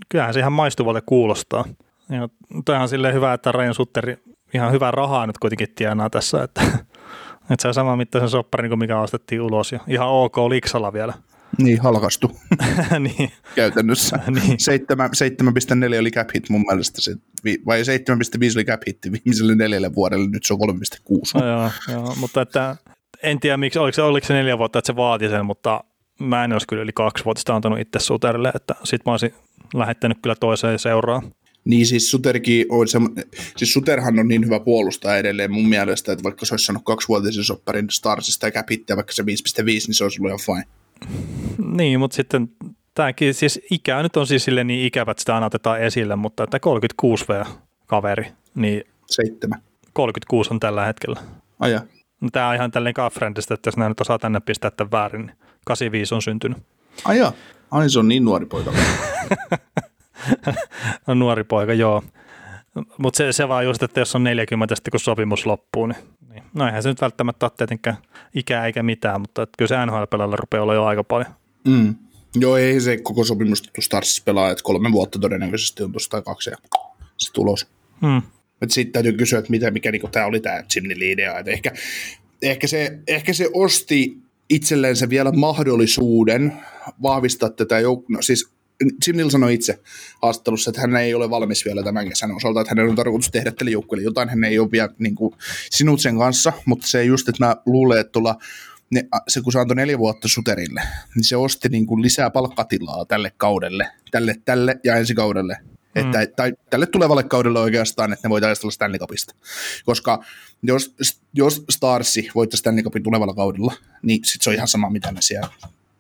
kyllähän se ihan maistuvalle kuulostaa. Ja toihan silleen hyvä, että Ryan Sutteri ihan hyvää rahaa nyt kuitenkin tienaa tässä, että, että se on sama mittaisen sopparin kuin mikä ostettiin ulos ja ihan ok liksalla vielä. Niin, halkastu niin, käytännössä. Niin. Seitsemän- 7,4 oli cap hit mun mielestä, se, vai 7,5 oli cap hit viimeiselle neljälle vuodelle, nyt se on 3,6. no, joo, joo, mutta että en tiedä, miksi, oliko se, oliko se neljä vuotta, että se vaati sen, mutta mä en olisi kyllä yli kaksi vuotta sitä antanut itse Sutterille, että sit mä olisin lähettänyt kyllä toiseen seuraan. Niin siis Suterkin on se, siis Suterhan on niin hyvä puolustaja edelleen mun mielestä, että vaikka se olisi saanut kaksivuotisen sopparin Starsista ja cap hittiä, vaikka se 5,5, niin se olisi ollut ihan fine. Niin, mutta sitten tämäkin, siis ikä nyt on siis sille niin ikävä, että sitä aina otetaan esille, mutta että 36 V kaveri, niin Seitsemän. 36 on tällä hetkellä. Aja. No, tämä on ihan tälleen kaffrendistä, että jos nämä nyt osaa tänne pistää tämän väärin, niin 85 on syntynyt. Aja. Ai se on niin nuori poika. No, nuori poika, joo. Mutta se, se vaan just, että jos on 40 sitten kun sopimus loppuu, niin, niin no eihän se nyt välttämättä ole tietenkään ikää eikä mitään, mutta että kyllä se NHL-pelalla rupeaa olla jo aika paljon. Mm. Joo, ei se koko sopimus Starsissa pelaa, että kolme vuotta todennäköisesti on tuosta tai kaksi ja se tulos. Hmm. Sitten täytyy kysyä, että mitä, mikä niinku, tämä oli tämä Jimny idea. Et ehkä, ehkä, se, ehkä se osti itsellensä vielä mahdollisuuden vahvistaa tätä jouk- no, siis Jim Neal sanoi itse haastattelussa, että hän ei ole valmis vielä tämän kesän osalta, että hänen on tarkoitus tehdä tälle joukkueelle jotain, hän ei ole vielä niin kuin, sinut sen kanssa, mutta se just, että mä luulen, että tuolla ne, se kun se antoi neljä vuotta Suterille, niin se osti niin kuin lisää palkkatilaa tälle kaudelle, tälle, tälle ja ensi kaudelle. Mm. Että, tai tälle tulevalle kaudelle oikeastaan, että ne voi taistella Stanley Cupista. Koska jos, jos Starsi voittaa Stanley Cupin tulevalla kaudella, niin sit se on ihan sama, mitä ne siellä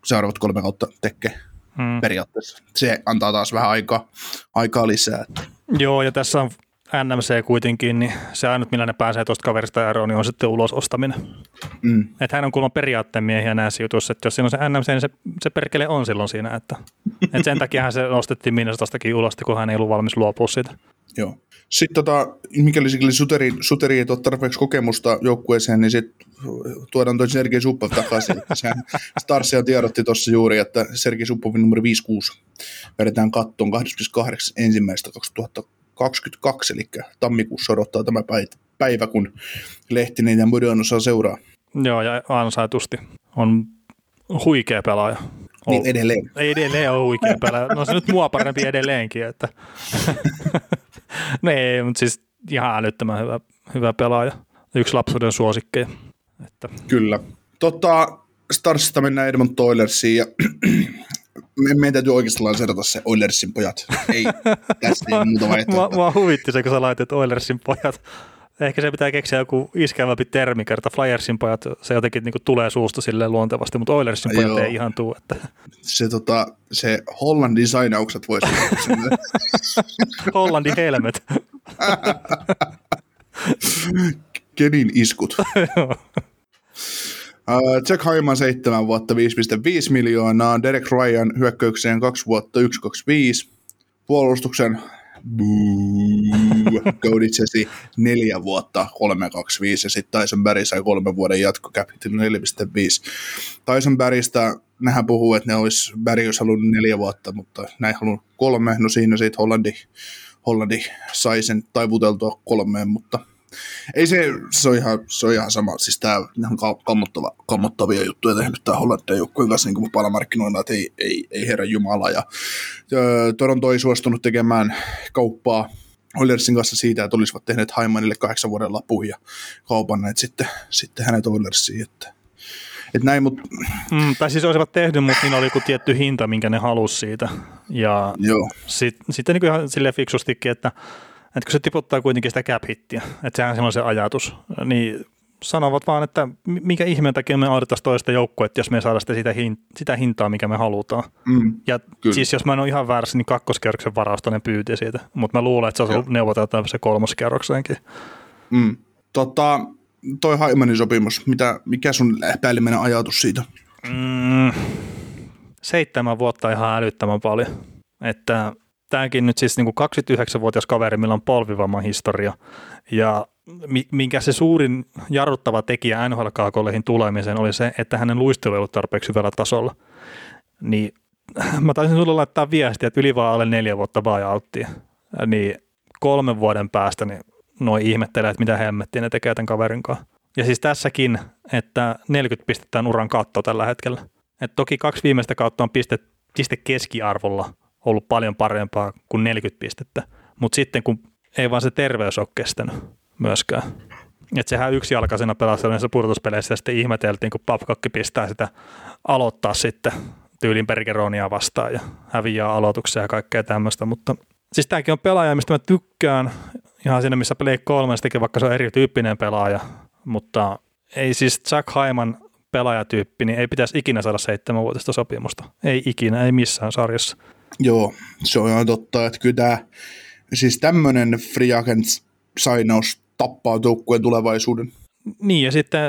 seuraavat kolme kautta tekee mm. periaatteessa. Se antaa taas vähän aikaa, aikaa lisää. Joo, ja tässä on NMC kuitenkin, niin se ainut, millä ne pääsee tuosta kaverista eroon, niin on sitten ulos ostaminen. Mm. Että hän on kuulemma periaatteen miehiä näissä jutuissa, että jos siinä on se NMC, niin se, se perkele on silloin siinä. Että, että sen takia hän se nostettiin Minnesotastakin ulos, kun hän ei ollut valmis luopua siitä. Joo. Sitten tota, mikäli Suteri, Suteri ei ole tarpeeksi kokemusta joukkueeseen, niin sitten tuodaan toi Sergei Suppov takaisin. Sehän Starsia tiedotti tuossa juuri, että Sergei Suppovin numero 56 vedetään kattoon 28. ensimmäistä 2022, eli tammikuussa odottaa tämä päivä, kun Lehtinen ja Mudon osaa seuraa. Joo, ja ansaitusti. On huikea pelaaja. Niin edelleen. Edelleen on huikea pelaaja. No se nyt mua parempi edelleenkin, että no ei, mutta siis ihan älyttömän hyvä, hyvä pelaaja. Yksi lapsuuden suosikkeja. Että. Kyllä. Tota, Starsista mennään Edmont Oilersiin ja meidän täytyy oikeastaan lanseerata se Oilersin pojat. Ei, tästä ei muuta vaihtoehtoa. Mua, mua huvitti se, kun sä laitet Oilersin pojat. Ehkä se pitää keksiä joku iskevämpi termi, kerta Flyersin pojat, se jotenkin niin tulee suusta sille luontevasti, mutta Oilersin pojat Joo. ei ihan tuu. Että. Se, tota, se Hollandin sainaukset voisi Hollandin helmet. Kenin iskut. Uh, Jack Hyman 7 vuotta 5,5 miljoonaa, Derek Ryan hyökkäykseen 2 vuotta 1,25, puolustuksen Chesi neljä vuotta 325 ja sitten Tyson Barry sai kolmen vuoden jatko Capital 4,5. Tyson Barrystä nehän puhuu, että ne olisi, Barry olisi halunnut neljä vuotta, mutta näin halunnut kolme, no siinä sitten Hollandi, Hollandi sai sen taivuteltua kolmeen, mutta ei se, se on ihan, se on ihan sama, siis tämä ihan kammottava, kammottavia juttuja tehnyt tämä Hollantia joukkueen kanssa niin kuin että ei, ei, ei herra Jumala, ja Toronto ei suostunut tekemään kauppaa Oilersin kanssa siitä, että olisivat tehneet Haimanille kahdeksan vuoden lapun ja kaupanneet sitten, sitten hänet Oilersiin, että et näin, mut... mm, tai siis olisivat tehnyt, mutta niin oli joku tietty hinta, minkä ne halusi siitä. Ja sitten sit niin kuin ihan silleen fiksustikin, että että kun se tiputtaa kuitenkin sitä cap-hittiä, että sehän on se ajatus, niin sanovat vaan, että mikä ihmeen takia me autettaisiin toista joukkoa, jos me saadaan sitä, sitä, hin, sitä hintaa, mikä me halutaan. Mm, ja kyllä. siis jos mä en ole ihan väärässä, niin kakkoskerroksen varausta ne pyyti siitä, mutta mä luulen, että se on ollut neuvoteltava se kolmoskerroksenkin. Mm. Tota, toi Haimanin sopimus, mitä, mikä sun päällimmäinen ajatus siitä? Mm, seitsemän vuotta ihan älyttömän paljon. Että tämäkin nyt siis niin kuin 29-vuotias kaveri, millä on polvivamman historia, ja minkä se suurin jarruttava tekijä nhl tulemiseen oli se, että hänen luistelu ei ollut tarpeeksi hyvällä tasolla. Niin mä taisin sulle laittaa viestiä, että yli vaan alle neljä vuotta buyouttia. Niin kolmen vuoden päästä niin noin ihmettelee, että mitä hemmettiä ne tekee tämän kaverin kanssa. Ja siis tässäkin, että 40 pistettä uran katto tällä hetkellä. Et toki kaksi viimeistä kautta on piste, piste keskiarvolla ollut paljon parempaa kuin 40 pistettä, mutta sitten kun ei vaan se terveys ole kestänyt myöskään. Että sehän yksi jalkaisena pelasi näissä purtuspeleissä ja sitten ihmeteltiin, kun Papkakki pistää sitä aloittaa sitten tyylin Bergeronia vastaan ja häviää aloituksia ja kaikkea tämmöistä, mutta siis tämäkin on pelaaja, mistä mä tykkään ihan siinä, missä Play 3 teki, vaikka se on erityyppinen pelaaja, mutta ei siis Jack Hyman pelaajatyyppi, niin ei pitäisi ikinä saada seitsemänvuotista sopimusta. Ei ikinä, ei missään sarjassa. Joo, se on ihan totta, että kyllä tämä, siis tämmöinen free agent sainaus tappaa joukkueen tulevaisuuden. Niin ja sitten,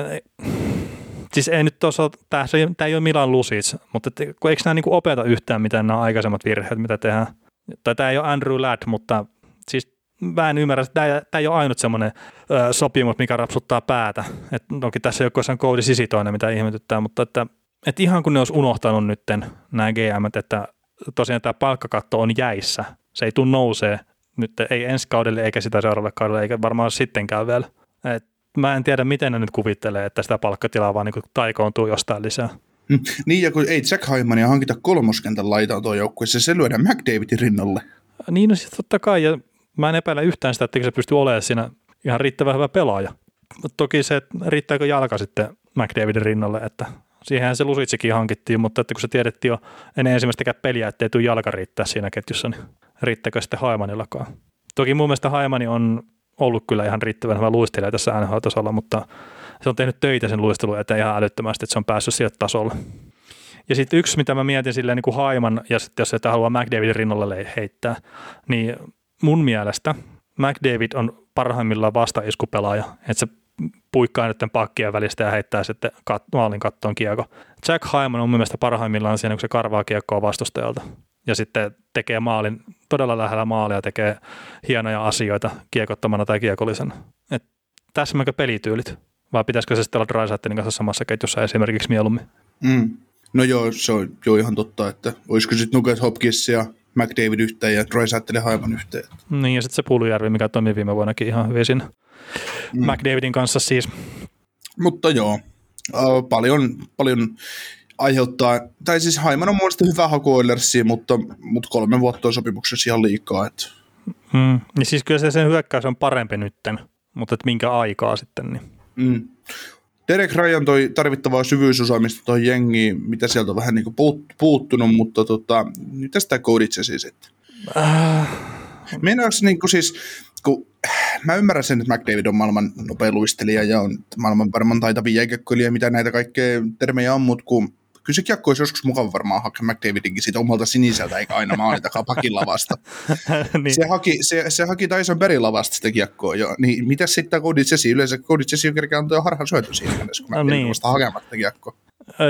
siis ei nyt tuossa, tämä, ei ole Milan Lusic, mutta et, kun eikö nämä kuin opeta yhtään, mitä nämä aikaisemmat virheet, mitä tehdään. Tai tämä ei ole Andrew Ladd, mutta siis en ymmärrä, että tämä, tämä ei ole ainut semmoinen ö, sopimus, mikä rapsuttaa päätä. Et, onkin tässä joku on koodi sisitoinen, mitä ihmetyttää, mutta että, että ihan kun ne olisi unohtanut nytten nämä GM, että tosiaan tämä palkkakatto on jäissä. Se ei tule nousee nyt ei ensi kaudelle eikä sitä seuraavalle kaudelle eikä varmaan sittenkään vielä. Et mä en tiedä, miten ne nyt kuvittelee, että sitä palkkatilaa vaan niin taikoontuu jostain lisää. Mm. Niin, ja kun ei Jack Hymania hankita kolmoskentän laitaa tuo joukkueessa, se lyödään McDavidin rinnalle. Niin, no siis totta kai, ja mä en epäile yhtään sitä, että se pystyy olemaan siinä ihan riittävän hyvä pelaaja. Toki se, että riittääkö jalka sitten McDavidin rinnalle, että siihenhän se Lusitsikin hankittiin, mutta että kun se tiedettiin jo ennen ensimmäistäkään peliä, ettei tule jalka riittää siinä ketjussa, niin riittääkö sitten Haimanillakaan. Toki mun mielestä Haimani on ollut kyllä ihan riittävän hyvä luistelija tässä NHL-tasolla, mutta se on tehnyt töitä sen luistelun eteen ihan älyttömästi, että se on päässyt sille tasolle. Ja sitten yksi, mitä mä mietin silleen niin kuin Haiman, ja sitten jos sitä haluaa McDavidin rinnalle heittää, niin mun mielestä McDavid on parhaimmillaan vastaiskupelaaja, että se puikkaa nyt pakkien välistä ja heittää sitten kat- maalin kattoon kiekko. Jack Hyman on mun mielestä parhaimmillaan siinä, kun se karvaa kiekkoa vastustajalta ja sitten tekee maalin todella lähellä maalia, tekee hienoja asioita kiekottomana tai kiekollisena. Et täsmäkö pelityylit? Vai pitäisikö se sitten olla Drysaitelin kanssa samassa ketjussa esimerkiksi mieluummin? Mm. No joo, se on jo ihan totta, että olisiko sitten Nugget Hopkins ja McDavid yhteen ja Drysaitel Haiman yhteen. Niin ja sitten se Pulujärvi, mikä toimi viime vuonnakin ihan hyvin siinä mm. McDavidin kanssa siis. Mutta joo, uh, paljon, paljon aiheuttaa, tai siis Haiman on mielestäni hyvä haku Oilersiin, mutta, mutta kolme vuotta on sopimuksessa ihan liikaa. Että. Mm. Niin siis kyllä se sen hyökkäys on parempi nytten, mutta että minkä aikaa sitten. Niin. Mm. Derek Ryan toi tarvittavaa syvyysosaamista tuohon jengiin, mitä sieltä on vähän niin kuin puut, puuttunut, mutta tota, nyt tästä kooditse siis, että. Äh. Meinaaks niin kuin siis, kun mä ymmärrän sen, että McDavid on maailman nopea luistelija ja on maailman varmaan taitavia jääkiekkoilija, mitä näitä kaikkea termejä on, mutta kun kyllä se kiekko olisi joskus mukava varmaan hakea McDavidinkin siitä omalta siniseltä, eikä aina maalitakaan pakin lavasta. niin. se, haki, se, se haki Tyson Berry lavasta sitä kiekkoa jo. Niin mitä sitten Cody Chesi? Yleensä Cody Chesi on kerkeä antaa harhan syöty siinä kun no, niin. vasta hakematta kiekkoa.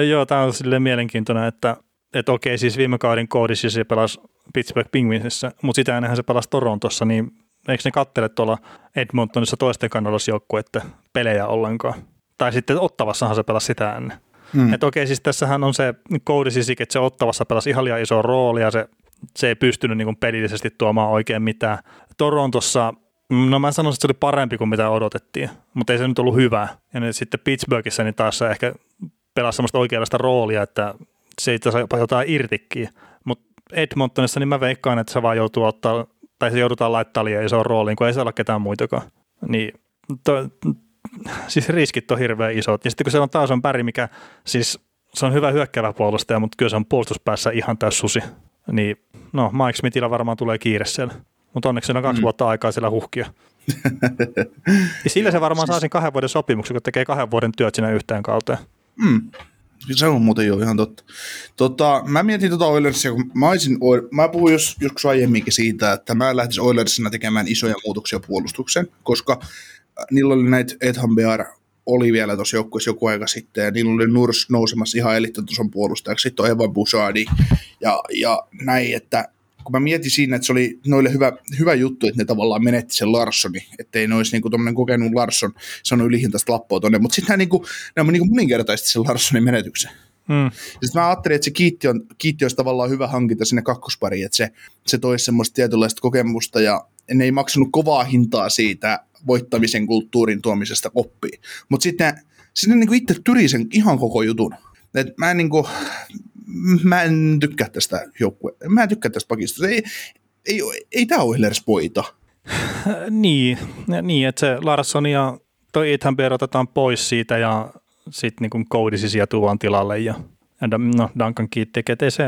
Joo, tämä on silleen mielenkiintoinen, että, että okei, siis viime kauden Cody Chesi pelasi Pittsburgh Penguinsissa, mutta sitä ennenhän se pelasi Torontossa, niin eikö ne kattele tuolla Edmontonissa toisten kannallisjoukkueiden pelejä ollenkaan? Tai sitten Ottavassahan se pelasi sitä ennen. Mm. Että okei, siis tässähän on se koodisisik, että se Ottavassa pelasi ihan liian iso rooli ja se, se ei pystynyt niin pelillisesti tuomaan oikein mitään. Torontossa, no mä sanoisin, että se oli parempi kuin mitä odotettiin, mutta ei se nyt ollut hyvä. Ja nyt sitten Pittsburghissa niin taas ehkä pelasi sellaista oikeanlaista roolia, että se ei saa jotain irtikkiä. Mutta Edmontonissa niin mä veikkaan, että se vaan joutuu ottaa, tai se joudutaan laittaa liian isoon rooliin, kun ei saa olla ketään muitakaan. Niin to, siis riskit on hirveän isot. Ja sitten kun se on taas on päri, mikä siis se on hyvä hyökkävä puolustaja, mutta kyllä se on puolustuspäässä ihan täys susi. Niin no, Mike Smithillä varmaan tulee kiire siellä. Mutta onneksi on kaksi mm. vuotta aikaa siellä huhkia. ja sillä se varmaan saa sen kahden vuoden sopimuksen, kun tekee kahden vuoden työt siinä yhteen kauteen. Mm. Se on muuten jo ihan totta. Tota, mä mietin tota Oilersia, kun mä, olisin, mä puhuin jos, joskus aiemminkin siitä, että mä lähtisin Oilersina tekemään isoja muutoksia puolustukseen, koska niillä oli näitä Ethan Bear oli vielä tuossa joukkueessa joku aika sitten, ja niillä oli Nurs nousemassa ihan elittitason puolustajaksi, sitten on Evan Busadi ja, ja näin, että kun mä mietin siinä, että se oli noille hyvä, hyvä juttu, että ne tavallaan menetti sen Larssoni, ettei ne olisi niinku tuommoinen kokenut Larsson saanut ylihintaista lappoa tonne, mutta sitten niinku, ne on niinku moninkertaisesti sen Larssonin menetyksen. Hmm. Sitten mä ajattelin, että se kiitti, on, kiitti olisi tavallaan hyvä hankinta sinne kakkospariin, että se, se toisi semmoista tietynlaista kokemusta ja ne ei maksanut kovaa hintaa siitä voittamisen kulttuurin tuomisesta koppiin. Mutta sitten sinne niin itse tyri sen ihan koko jutun. Et mä en niin kuin, mä en tykkää tästä joukkue, mä en tykkää tästä pakista. Ei, ei, ei, ei tämä ole poita. niin, niin, että se Larsson ja toi Ethan otetaan pois siitä ja sitten niin koudisisia tuon tilalle ja, ja no, Duncan kiitti, että ei se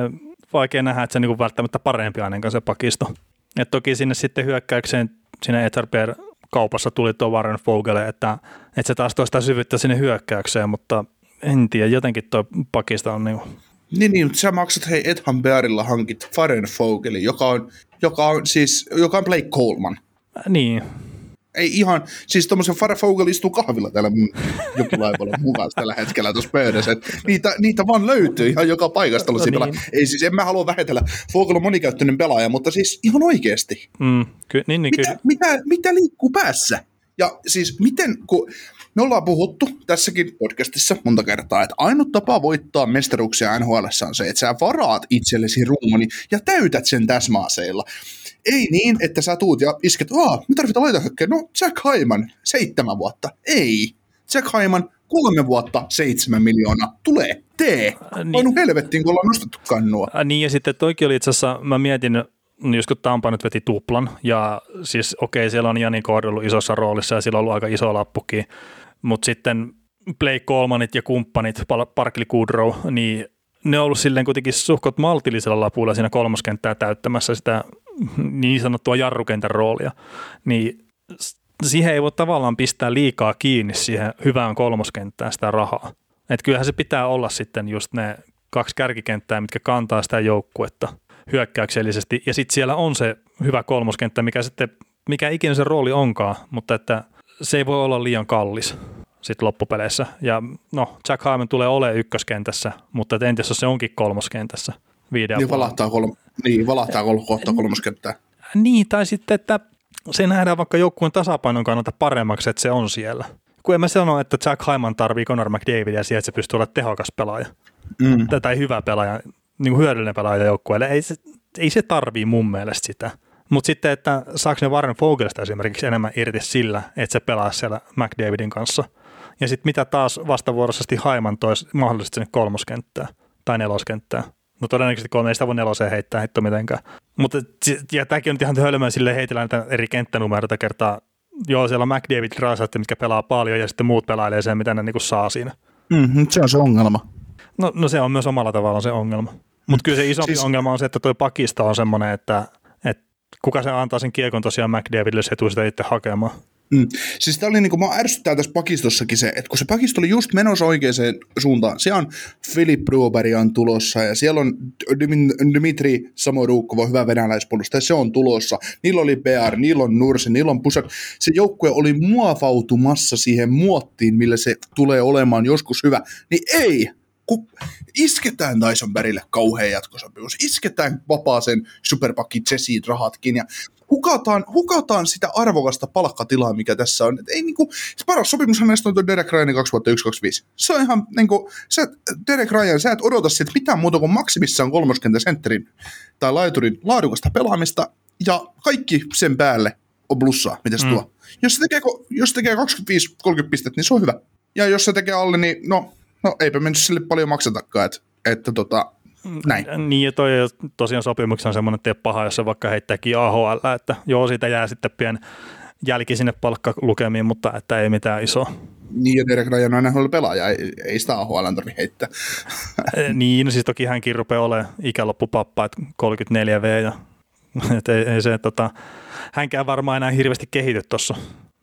vaikea nähdä, että se niin välttämättä parempi ainakaan se pakisto. Et toki sinne sitten hyökkäykseen siinä Ethan Bear kaupassa tuli tuo Warren Fogele, että, että se taas toista syvyyttä sinne hyökkäykseen, mutta en tiedä, jotenkin tuo pakista on niin niin, niin, mutta sä maksat hei Ethan Bearilla hankit Faren Fogeli, joka on, joka on siis, joka on Blake Coleman. Niin. Ei ihan, siis tuommoisen Fare Fogel istuu kahvilla täällä mun laivalla mukaan tällä hetkellä tuossa pöydässä. niitä, niitä vaan löytyy ihan joka paikasta. No, niin. Ei siis, en mä halua vähetellä. Fogel on monikäyttöinen pelaaja, mutta siis ihan oikeasti. Mm, ky- niin, niin, mitä, mitä, mitä liikkuu päässä? Ja siis miten, kun me ollaan puhuttu tässäkin podcastissa monta kertaa, että ainut tapa voittaa mestaruuksia NHL on se, että sä varaat itsellesi ruumani ja täytät sen täsmäaseilla. Ei niin, että sä tuut ja isket, aah, me tarvitaan laitahökkeä. No, Jack Hyman, seitsemän vuotta. Ei. Jack Hyman, kolme vuotta, seitsemän miljoonaa. Tulee, tee. Niin. Painu helvettiin, kun ollaan nostettu kannua. Ä, niin ja sitten toikin oli itse asiassa, mä mietin, niin just kun Tampa nyt veti tuplan, ja siis okei, okay, siellä on Jani Kord ollut isossa roolissa ja sillä on ollut aika iso lappukin, mutta sitten Blake Colemanit ja kumppanit, Parkli Kudrow, niin ne on ollut silleen kuitenkin suhkot maltillisella lapulla siinä kolmoskenttää täyttämässä sitä niin sanottua jarrukentän roolia, niin siihen ei voi tavallaan pistää liikaa kiinni siihen hyvään kolmoskenttään sitä rahaa. Et kyllähän se pitää olla sitten just ne kaksi kärkikenttää, mitkä kantaa sitä joukkuetta hyökkäyksellisesti. Ja sitten siellä on se hyvä kolmoskenttä, mikä sitten, mikä ikinä se rooli onkaan, mutta että se ei voi olla liian kallis sitten loppupeleissä. Ja no, Jack Hyman tulee olemaan ykköskentässä, mutta entäs jos se onkin kolmoskentässä? Niin valahtaa, kolm, niin, valahtaa kol, kohta kolmoskenttää. Niin, tai sitten, että se nähdään vaikka joukkueen tasapainon kannalta paremmaksi, että se on siellä. Kun en mä sano, että Jack Hyman tarvii Conor McDavidia siihen, että se pystyy olemaan tehokas pelaaja. Mm. Tai hyvä pelaaja, niin kuin hyödyllinen pelaaja joukkueelle. Ei se, ei se tarvii mun mielestä sitä. Mutta sitten, että saako ne Warren Fogelista esimerkiksi enemmän irti sillä, että se pelaa siellä McDavidin kanssa. Ja sitten mitä taas vastavuoroisesti Haiman toisi mahdollisesti sinne kolmoskenttään tai neloskenttään. No todennäköisesti kolme ei sitä voi neloseen heittää hitto mitenkään. Mutta ja tämäkin on nyt ihan hölmöä sille heitellään näitä eri kenttänumeroita kertaa. Joo, siellä on McDavid Rasatti, mitkä pelaa paljon ja sitten muut pelailee sen, mitä ne niinku saa siinä. Mm, se on se ongelma. No, no se on myös omalla tavallaan se ongelma. Mutta kyllä se isompi siis... ongelma on se, että tuo pakista on semmoinen, että, että kuka se antaa sen kiekon tosiaan McDavidille, se tuu sitä itse hakemaan. Mm. Siis tämä oli niin kuin, mä ärsyttää tässä pakistossakin se, että kun se pakisto oli just menossa oikeaan suuntaan, siellä on Filip on tulossa ja siellä on Dmitri Samorukova, hyvä venäläispuolustaja, se on tulossa. Niillä oli PR, niillä on Nurse, niillä on Pusak. Se joukkue oli muovautumassa siihen muottiin, millä se tulee olemaan joskus hyvä. Niin ei, kun isketään Tyson Berille kauhean jatkosopimus, isketään vapaaseen superpakki Jessiin rahatkin ja hukataan, hukataan sitä arvokasta palkkatilaa, mikä tässä on. Et ei niinku, se paras sopimushan näistä on tuo Derek Ryanin 2001-2025. Se on ihan niinku, sä, Derek Ryan, sä et odota sitä mitään muuta kuin maksimissaan kolmoskenttä sentterin tai laiturin laadukasta pelaamista ja kaikki sen päälle on plussaa, mitä se mm. tuo. Jos se tekee, jos se tekee 25-30 pistettä, niin se on hyvä. Ja jos se tekee alle, niin no, no eipä mennyt sille paljon maksetakaan, että, että tota, näin. Niin ja toi tosiaan sopimuksena on semmoinen, että ei paha, jos se vaikka heittääkin AHL, että joo, siitä jää sitten pieni jälki sinne palkkalukemiin, mutta että ei mitään isoa. Niin, ja Derek Ryan on NHL pelaaja, ei, ei sitä AHL tarvitse heittää. niin, no siis toki hänkin rupeaa olemaan ikäloppupappa, että 34V, ja et ei, ei se, tota, hänkään varmaan enää hirveästi kehity tuossa.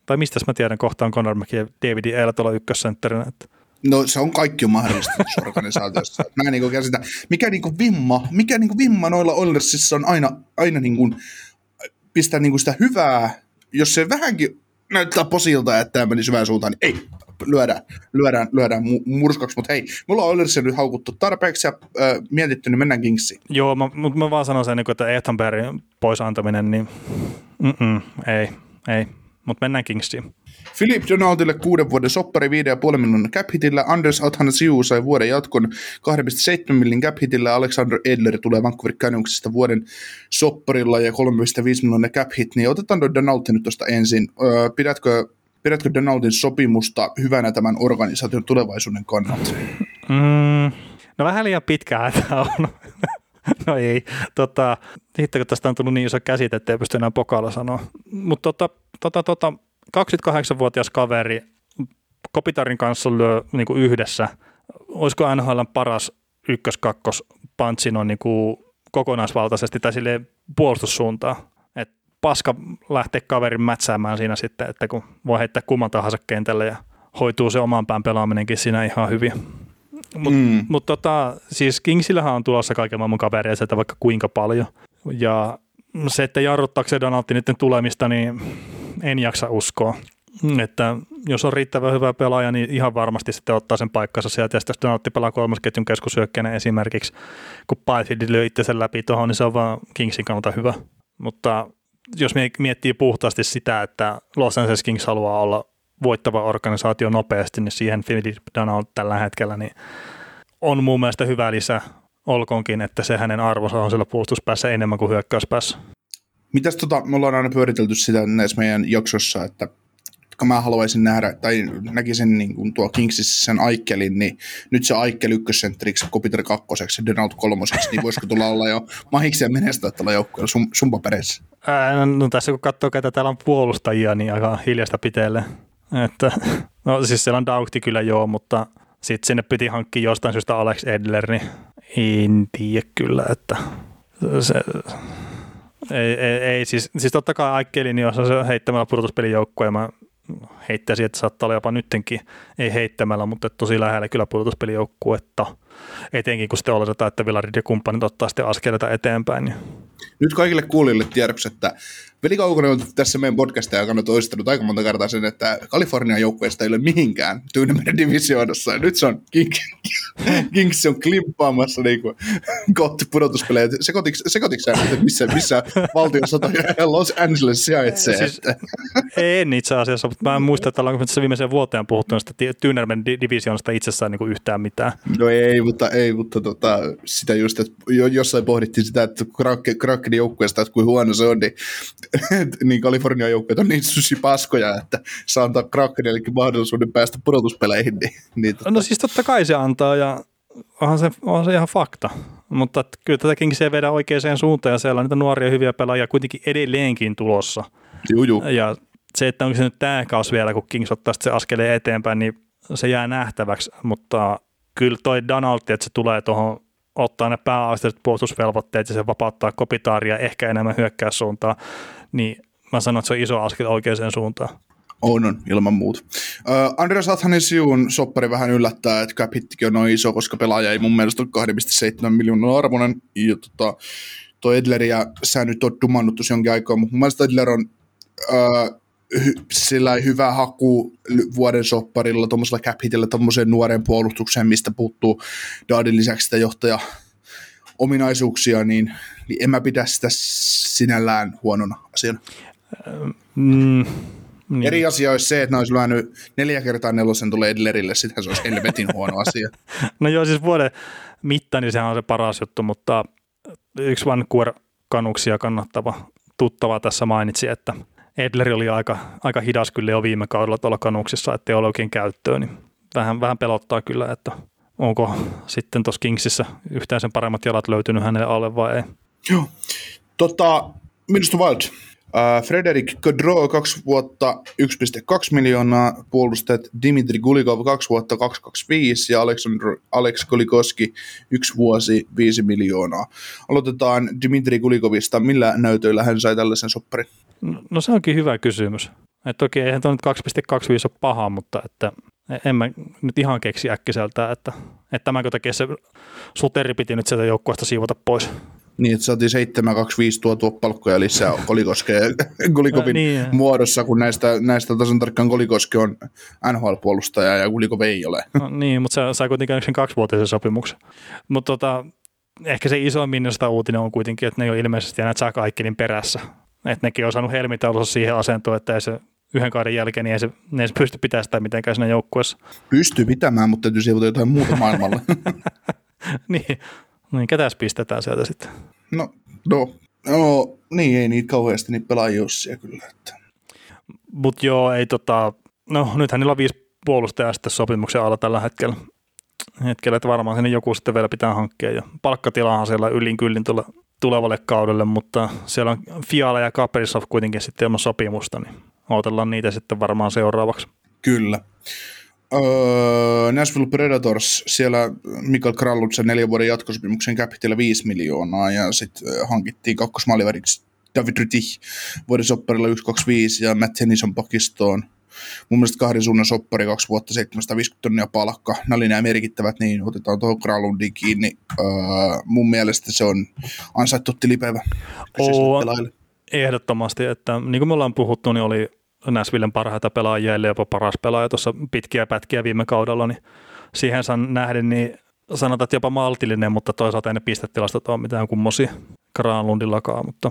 Tai mistä mä tiedän, kohtaan Conor McKay David Eilä tuolla ykkössentterinä, että No se on kaikki mahdollista organisaatiossa. Mä niin käsitä. Mikä niin vimma, mikä niin vimma noilla Oilersissa on aina, aina niin kuin, pistää niin kuin sitä hyvää, jos se vähänkin näyttää posilta, että tämä meni syvään suuntaan, niin ei, lyödään, lyödään, lyödään murskaksi, mutta hei, mulla on Oilersia nyt haukuttu tarpeeksi ja äh, mietitty, niin mennään Kingsiin. Joo, mutta mä vaan sanon sen, niin että Ethanbergin pois antaminen, niin Mm-mm, ei, ei, mutta mennään Kingsiin. Philip Donaldille kuuden vuoden soppari 5,5 miljoonan cap hitillä, Anders Athanasiu sai vuoden jatkon 2,7 millin cap hitillä, Alexander Edler tulee Vancouver Canucksista vuoden sopparilla ja 3,5 miljoonan cap hit, niin otetaan Donald nyt tuosta ensin. Öö, pidätkö, pidätkö Donaldin sopimusta hyvänä tämän organisaation tulevaisuuden kannalta? Mm, no vähän liian pitkään tämä on. no ei, tota, kun tästä on tullut niin iso käsite, että ei pysty enää pokaalla sanoa. Mutta tota, tota, tota, 28-vuotias kaveri Kopitarin kanssa lyö niin kuin yhdessä. Olisiko NHL paras ykkös-kakkos pantsi on niin kuin kokonaisvaltaisesti tai sille puolustussuuntaan. Et paska lähtee kaverin mätsäämään siinä sitten, että kun voi heittää kumman tahansa kentälle ja hoituu se oman pään pelaaminenkin siinä ihan hyvin. Mutta mm. mut tota, siis Kingsillähän on tulossa kaiken maailman kaveria sieltä vaikka kuinka paljon. Ja se, että jarruttaako se Donaldi nyt tulemista, niin en jaksa uskoa. Että jos on riittävän hyvä pelaaja, niin ihan varmasti sitten ottaa sen paikkansa sieltä. Ja sitten jos Donaldi pelaa kolmosketjun keskusyökkäinen esimerkiksi, kun Byfield lyö sen läpi tuohon, niin se on vaan Kingsin kannalta hyvä. Mutta jos miettii puhtaasti sitä, että Los Angeles Kings haluaa olla voittava organisaatio nopeasti, niin siihen Philip Donald tällä hetkellä niin on mun mielestä hyvä lisä, olkoonkin, että se hänen arvonsa on siellä puolustuspäässä enemmän kuin hyökkäyspäässä. Mitäs tota, me ollaan aina pyöritelty sitä näissä meidän jaksossa, että vaikka mä haluaisin nähdä, tai näkisin niin kuin tuo Kingsissä sen Aikkelin, niin nyt se Aikkel ykkössentteriksi, Kopiter kakkoseksi ja Donald kolmoseksi, niin voisiko tulla olla jo mahiksia menestyä tällä joukkueella sun, sun papereissa? Ää, no, no, tässä kun katsoo, ketä täällä on puolustajia, niin aika hiljasta piteelle. Että, no siis siellä on Daukti kyllä joo, mutta sitten sinne piti hankkia jostain syystä Alex Edler, niin en tiedä kyllä, että se, ei, ei, ei siis, siis totta kai Aikkelin, jos on se heittämällä pudotuspelijoukkue, ja mä heittäisin, että saattaa olla jopa nyttenkin, ei heittämällä, mutta tosi lähellä kyllä pudotuspelijoukkuetta, etenkin kun sitten oletetaan, että Villarid ja kumppanit ottaa sitten askeleita eteenpäin. Niin. Nyt kaikille kuulijoille tiedoksi, että Veli Kaukonen on tässä meidän podcastia aikana toistanut aika monta kertaa sen, että Kalifornian joukkueesta ei ole mihinkään Tyynemeren divisioonassa. Nyt se on King, Kings on klimppaamassa niin kuin, kohti pudotuspelejä. Sekotiksi sä, että missä, missä valtiossa Los Angeles sijaitsee? Siis, en itse asiassa, mutta mä en muista, että ollaanko tässä viimeiseen vuoteen puhuttu näistä Tyynemeren divisioonasta itsessään niin kuin yhtään mitään. No ei, mutta, ei, mutta tota, sitä just, että jossain pohdittiin sitä, että Krakenin joukkueesta, että kuin huono se on, niin niin Kalifornian joukkueet on niin susi paskoja, että saa antaa Krakenillekin mahdollisuuden päästä pudotuspeleihin. Niin, niin tota. No siis totta kai se antaa ja onhan se, onhan se ihan fakta, mutta kyllä tätäkin se vedä oikeaan suuntaan ja siellä on niitä nuoria hyviä pelaajia kuitenkin edelleenkin tulossa. Juu, juu. Ja se, että onko se nyt tämä kaus vielä, kun Kings ottaa se askeleen eteenpäin, niin se jää nähtäväksi, mutta kyllä toi Donaldi, että se tulee tuohon ottaa ne pääasialliset puolustusvelvoitteet ja se vapauttaa kopitaaria ehkä enemmän hyökkäyssuuntaan, niin mä sanon, että se on iso askel oikeaan suuntaan. On, on, ilman muuta. Uh, Andreas Athanesiun soppari vähän yllättää, että cap on noin iso, koska pelaaja ei mun mielestä ole 2,7 miljoonaa arvoinen. Ja tota, tuo Edleriä sä nyt on dumannut tuossa jonkin aikaa, mutta mun mielestä Edler on uh, hy, sillä hyvä haku vuoden sopparilla, tuommoisella cap hitillä, tuommoiseen nuoreen puolustukseen, mistä puuttuu Daadin lisäksi sitä johtaja ominaisuuksia, niin, niin en mä pidä sitä sinällään huonona asiana. Mm, niin. Eri asia olisi se, että ne olisi lyönyt neljä kertaa nelosen tulee Edlerille, sittenhän se olisi helvetin huono asia. no joo, siis vuoden mitta, niin sehän on se paras juttu, mutta yksi Vancouver kanuksia kannattava tuttava tässä mainitsi, että Edleri oli aika, aika hidas kyllä jo viime kaudella tuolla kanuksissa, ettei ole oikein käyttöön, niin vähän, vähän pelottaa kyllä, että onko sitten tuossa Kingsissä yhtään sen paremmat jalat löytynyt hänelle alle vai ei. Joo. Tota, minusta Wild. Uh, Frederik Kodro, kaksi vuotta 1,2 miljoonaa, puolustajat Dimitri Gulikov, kaksi vuotta 225 ja Aleksandr, Alex Golikoski, yksi vuosi 5 miljoonaa. Aloitetaan Dimitri Gulikovista. Millä näytöillä hän sai tällaisen sopparin? No, no se onkin hyvä kysymys. Et toki eihän tuo nyt 2,25 ole paha, mutta että en mä nyt ihan keksi äkkiseltä, että, että tämänkö takia se suteri piti nyt sieltä joukkueesta siivota pois. Niin, että saatiin 725 tuotua palkkoja lisää Kolikoskeen Kolikovin niin. muodossa, kun näistä, näistä tasan tarkkaan Kolikoski on NHL-puolustaja ja Kolikov ei ole. No, niin, mutta se sai kuitenkin sen kaksivuotisen sopimuksen. Mutta tota, ehkä se iso minnosta uutinen on kuitenkin, että ne ei ole ilmeisesti enää Jack Aikkelin perässä. Että nekin on saanut helmitaulussa siihen asentoon, että ei se yhden kauden jälkeen, niin ei se, ne ei se pysty pitämään sitä mitenkään siinä joukkueessa. Pystyy pitämään, mutta täytyy siivota jotain muuta maailmalla. niin, niin ketäs pistetään sieltä sitten? No, no, no niin ei niitä kauheasti niitä pelaajia kyllä. Että. Mut joo, ei tota, no nythän niillä on viisi puolustajaa sitten sopimuksen alla tällä hetkellä. hetkellä, että varmaan sinne joku sitten vielä pitää hankkia ja palkkatilahan siellä ylin kyllin tulla tulevalle kaudelle, mutta siellä on Fiala ja Kaprizov kuitenkin sitten ilman sopimusta, niin odotellaan niitä sitten varmaan seuraavaksi. Kyllä. Öö, Nashville Predators, siellä Mikael Krallutsen neljän vuoden jatkosopimuksen capitilla 5 miljoonaa ja sitten hankittiin kakkosmaaliväriksi David Rittich vuoden sopparilla 125 ja Matt Hennison pakistoon. Mun mielestä kahden suunnan soppari, kaksi vuotta 750 tonnia palkka. Nämä oli nämä merkittävät, niin otetaan tuohon Kralundin kiinni. Öö, mun mielestä se on ansaittu tilipäivä. Oo, ehdottomasti, että niin kuin me ollaan puhuttu, niin oli Näsvillen parhaita pelaajia, eli jopa paras pelaaja tuossa pitkiä pätkiä viime kaudella, niin siihen san nähden, niin sanotaan, että jopa maltillinen, mutta toisaalta ei ne pistetilastot ole mitään kummosia Granlundillakaan, mutta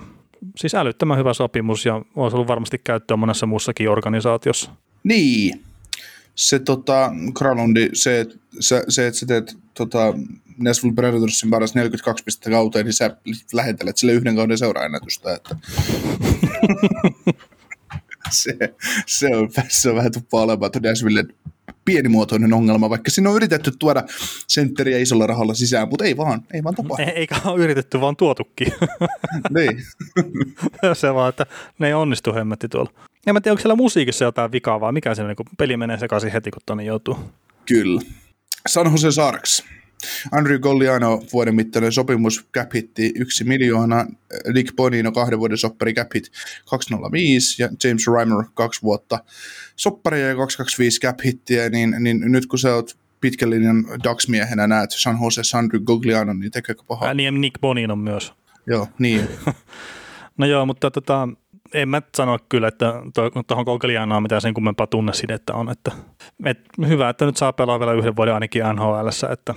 siis älyttömän hyvä sopimus ja olisi ollut varmasti käyttöä monessa muussakin organisaatiossa. Niin, se tota, Granlundi, se, se, se, että sä teet tota, Nashville Predatorsin paras 42 pistettä kauteen, niin sä lähentelet sille yhden kauden seuraennätystä, että se, se, on, se on vähän tuppaa olemaan Nashvillen pienimuotoinen ongelma, vaikka siinä on yritetty tuoda sentteriä isolla rahalla sisään, mutta ei vaan, ei vaan tapahdu. Eikä ole yritetty, vaan tuotukin. niin. se vaan, että ne ei onnistu hemmetti tuolla. En mä tiedä, onko siellä musiikissa jotain vikaa, vai mikä se niin peli menee sekaisin heti, kun tonne joutuu. Kyllä. San Jose Sarks. Andrew Golliano vuoden mittainen sopimus cap hitti 1 miljoona, Nick Bonino kahden vuoden soppari cap hit 205 ja James Reimer kaksi vuotta sopparia ja 225 cap hittiä, niin, niin nyt kun sä oot pitkän linjan Ducks-miehenä näet San Jose Andrew Gogliano, niin tekeekö pahaa? Ää, niin Nick Bonino myös. Joo, niin. no joo, mutta tota, en mä sano kyllä, että tuohon Goglianoon mitään sen kummempaa tunnesidettä on. Että, et, hyvä, että nyt saa pelaa vielä yhden vuoden ainakin nhl että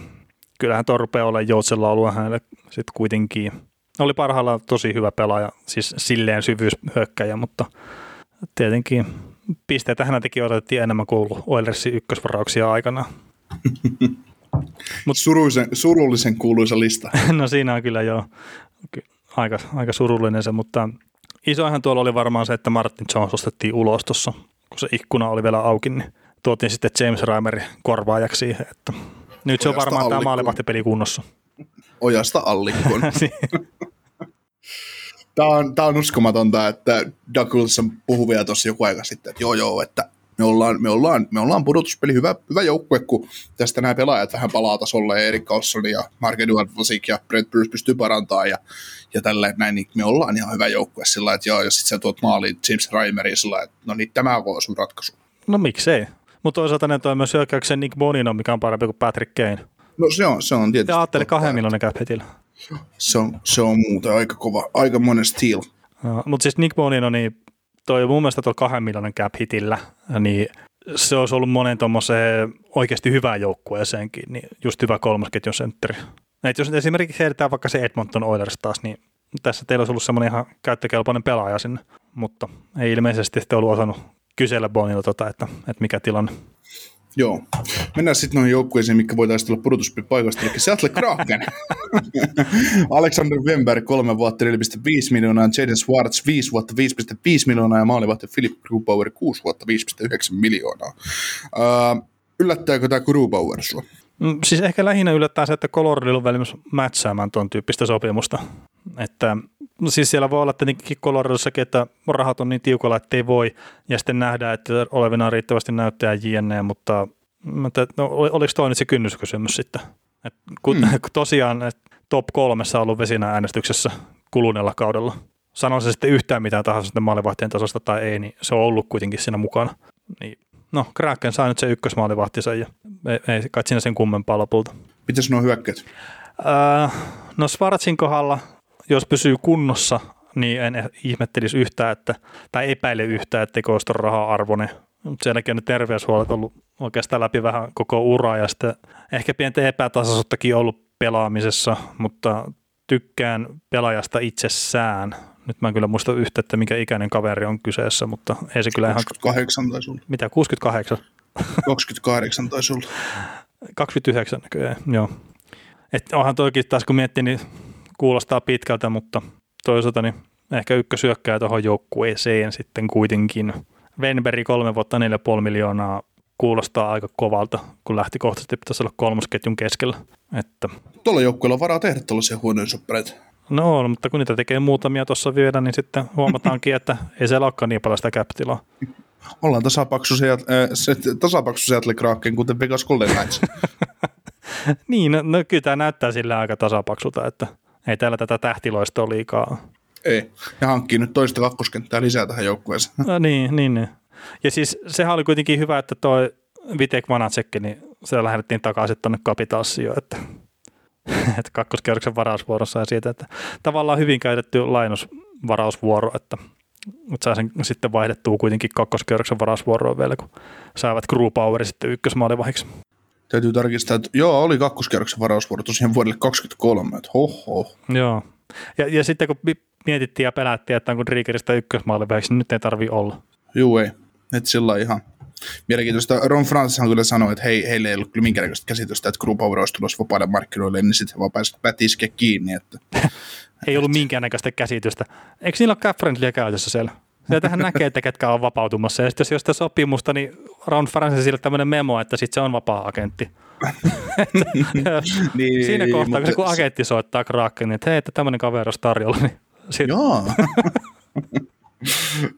kyllähän tuo rupeaa olemaan joutsella ollut hänelle sitten kuitenkin. Oli parhaillaan tosi hyvä pelaaja, siis silleen syvyyshyökkäjä, mutta tietenkin pisteitä hän teki odotettiin enemmän kuin Oilersin ykkösvarauksia aikana. Mut, surullisen, surullisen kuuluisa lista. no siinä on kyllä jo aika, aika surullinen se, mutta isoihan tuolla oli varmaan se, että Martin Jones ostettiin ulos tuossa, kun se ikkuna oli vielä auki, niin tuotiin sitten James Reimer korvaajaksi siihen, että nyt se on varmaan tämä maalivahtipeli kunnossa. Ojasta allikkoon. tämä, on, tämä on uskomatonta, että Douglas puhui vielä tuossa joku aika sitten, että joo joo, että me ollaan, me ollaan, me ollaan pudotuspeli hyvä, hyvä joukkue, kun tästä nämä pelaajat vähän palaa tasolle, ja Erik Carlson ja Mark Edward Vasik ja Brent Bruce pystyy parantamaan, ja, ja tällä näin, niin me ollaan ihan hyvä joukkue sillä että joo, ja sitten sä tuot maaliin James Reimerin sillä että no niin, tämä on sun ratkaisu. No miksei? Mutta toisaalta ne toi myös hyökkäyksen Nick Bonino, mikä on parempi kuin Patrick Kane. No se on, se on tietysti. Ja ajattelin kahden miljoonan cap Se on, se on muuten aika kova, aika monen steal. No, mutta siis Nick Bonino, niin toi mun mielestä tuolla kahden miljoonan cap hitillä, niin se olisi ollut monen tuommoiseen oikeasti hyvään joukkueeseenkin, niin just hyvä kolmosketjun sentteri. Et jos esimerkiksi heitetään vaikka se Edmonton Oilers taas, niin tässä teillä olisi ollut semmoinen ihan käyttökelpoinen pelaaja sinne, mutta ei ilmeisesti sitten ollut osannut kysellä Bonilla, tota, että, että mikä tilanne. Joo. Mennään sitten noihin joukkueisiin, mikä voitaisiin tulla pudotuspaikasta, eli Seattle Kraken. Alexander Wemberg, kolme vuotta 4,5 miljoonaa, Jaden Swartz, 5 vuotta 5,5 miljoonaa ja maalivahti Philip Grubauer, 6 vuotta 5,9 miljoonaa. Uh, yllättääkö tämä Grubauer sua? Mm, siis ehkä lähinnä yllättää se, että Coloradilla on valmis mätsäämään tuon tyyppistä sopimusta. Että siis siellä voi olla tietenkin Coloradossakin, että rahat on niin tiukalla, että ei voi, ja sitten nähdään, että olevina riittävästi näyttää JNE, mutta että, no, oliko toi nyt se kynnyskysymys sitten? Et kun, hmm. tosiaan et top kolmessa on ollut vesinä äänestyksessä kuluneella kaudella. Sanon se sitten yhtään mitään tahansa sitten maalivahtien tasosta tai ei, niin se on ollut kuitenkin siinä mukana. Niin, no, Kraken sai nyt se ykkösmaalivahtinsa ja ei, ei kai siinä sen kummempaa lopulta. Mitäs nuo hyökkäät? Öö, no Svartsin kohdalla pysyy kunnossa, niin en ihmettelisi yhtään, että, tai epäile yhtään, etteikö olisi raha-arvoinen. Mutta sielläkin on ne terveyshuolet ollut oikeastaan läpi vähän koko ura ja sitten ehkä pientä epätasaisuuttakin ollut pelaamisessa, mutta tykkään pelaajasta itsessään. Nyt mä en kyllä muista yhtä, että mikä ikäinen kaveri on kyseessä, mutta ei se kyllä 28 ihan... tai sulla. Mitä, 68? 28 tai sulla. 29 näköjään, joo. Et onhan toikin taas kun miettii, niin kuulostaa pitkältä, mutta toisaalta niin ehkä ykkösyökkää tuohon joukkueeseen sitten kuitenkin. Venberi kolme vuotta 4,5 miljoonaa kuulostaa aika kovalta, kun lähtökohtaisesti pitäisi olla kolmosketjun keskellä. Että... Tuolla joukkueella on varaa tehdä tällaisia huonoja soppareita. No on, mutta kun niitä tekee muutamia tuossa vielä, niin sitten huomataankin, että ei siellä olekaan niin paljon sitä käptilaa. Ollaan tasapaksu äh, se, tasapaksu Seattle Kraken, kuten Vegas Golden Knights. niin, no, no kyllä tämä näyttää sillä aika tasapaksulta, että ei täällä tätä tähtiloistoa liikaa Ei, ja hankkii nyt toista kakkoskenttää lisää tähän joukkueeseen. No, niin, niin, niin. Ja siis sehän oli kuitenkin hyvä, että toi Vitek Vanatsekki, niin se lähetettiin takaisin tuonne Capitalsiin että, että kakkoskierroksen varausvuorossa ja siitä, että tavallaan hyvin käytetty lainusvarausvuoro, että, mutta sai sen sitten vaihdettua kuitenkin kakkoskierroksen varausvuoroon vielä, kun saivat Crew Power sitten ykkösmaalivahiksi. Täytyy tarkistaa, että joo, oli kakkoskerroksen varausvuoro tosiaan vuodelle 2023, että hoho. Joo. Ja, ja sitten kun mietittiin ja pelättiin, että onko Driegeristä ykkösmaalivähiksi, niin nyt ei tarvi olla. Joo, ei. Että sillä ihan mielenkiintoista. Ron Francishan kyllä sanoi, että hei, heille ei ollut kyllä minkäännäköistä käsitystä, että Group Power olisi tulossa vapaille markkinoille, niin sitten vaan pääsi kiinni. Että, ei ollut minkäännäköistä käsitystä. Eikö niillä ole cap käytössä siellä? Sieltähän näkee, että ketkä on vapautumassa. Ja sitten jos sitä sopimusta, niin Ron Francis sille tämmöinen memo, että sitten se on vapaa-agentti. niin, Siinä kohtaa, kun se kun agentti soittaa Kraken, niin että hei, että tämmöinen kaveri olisi tarjolla, niin sit... Joo.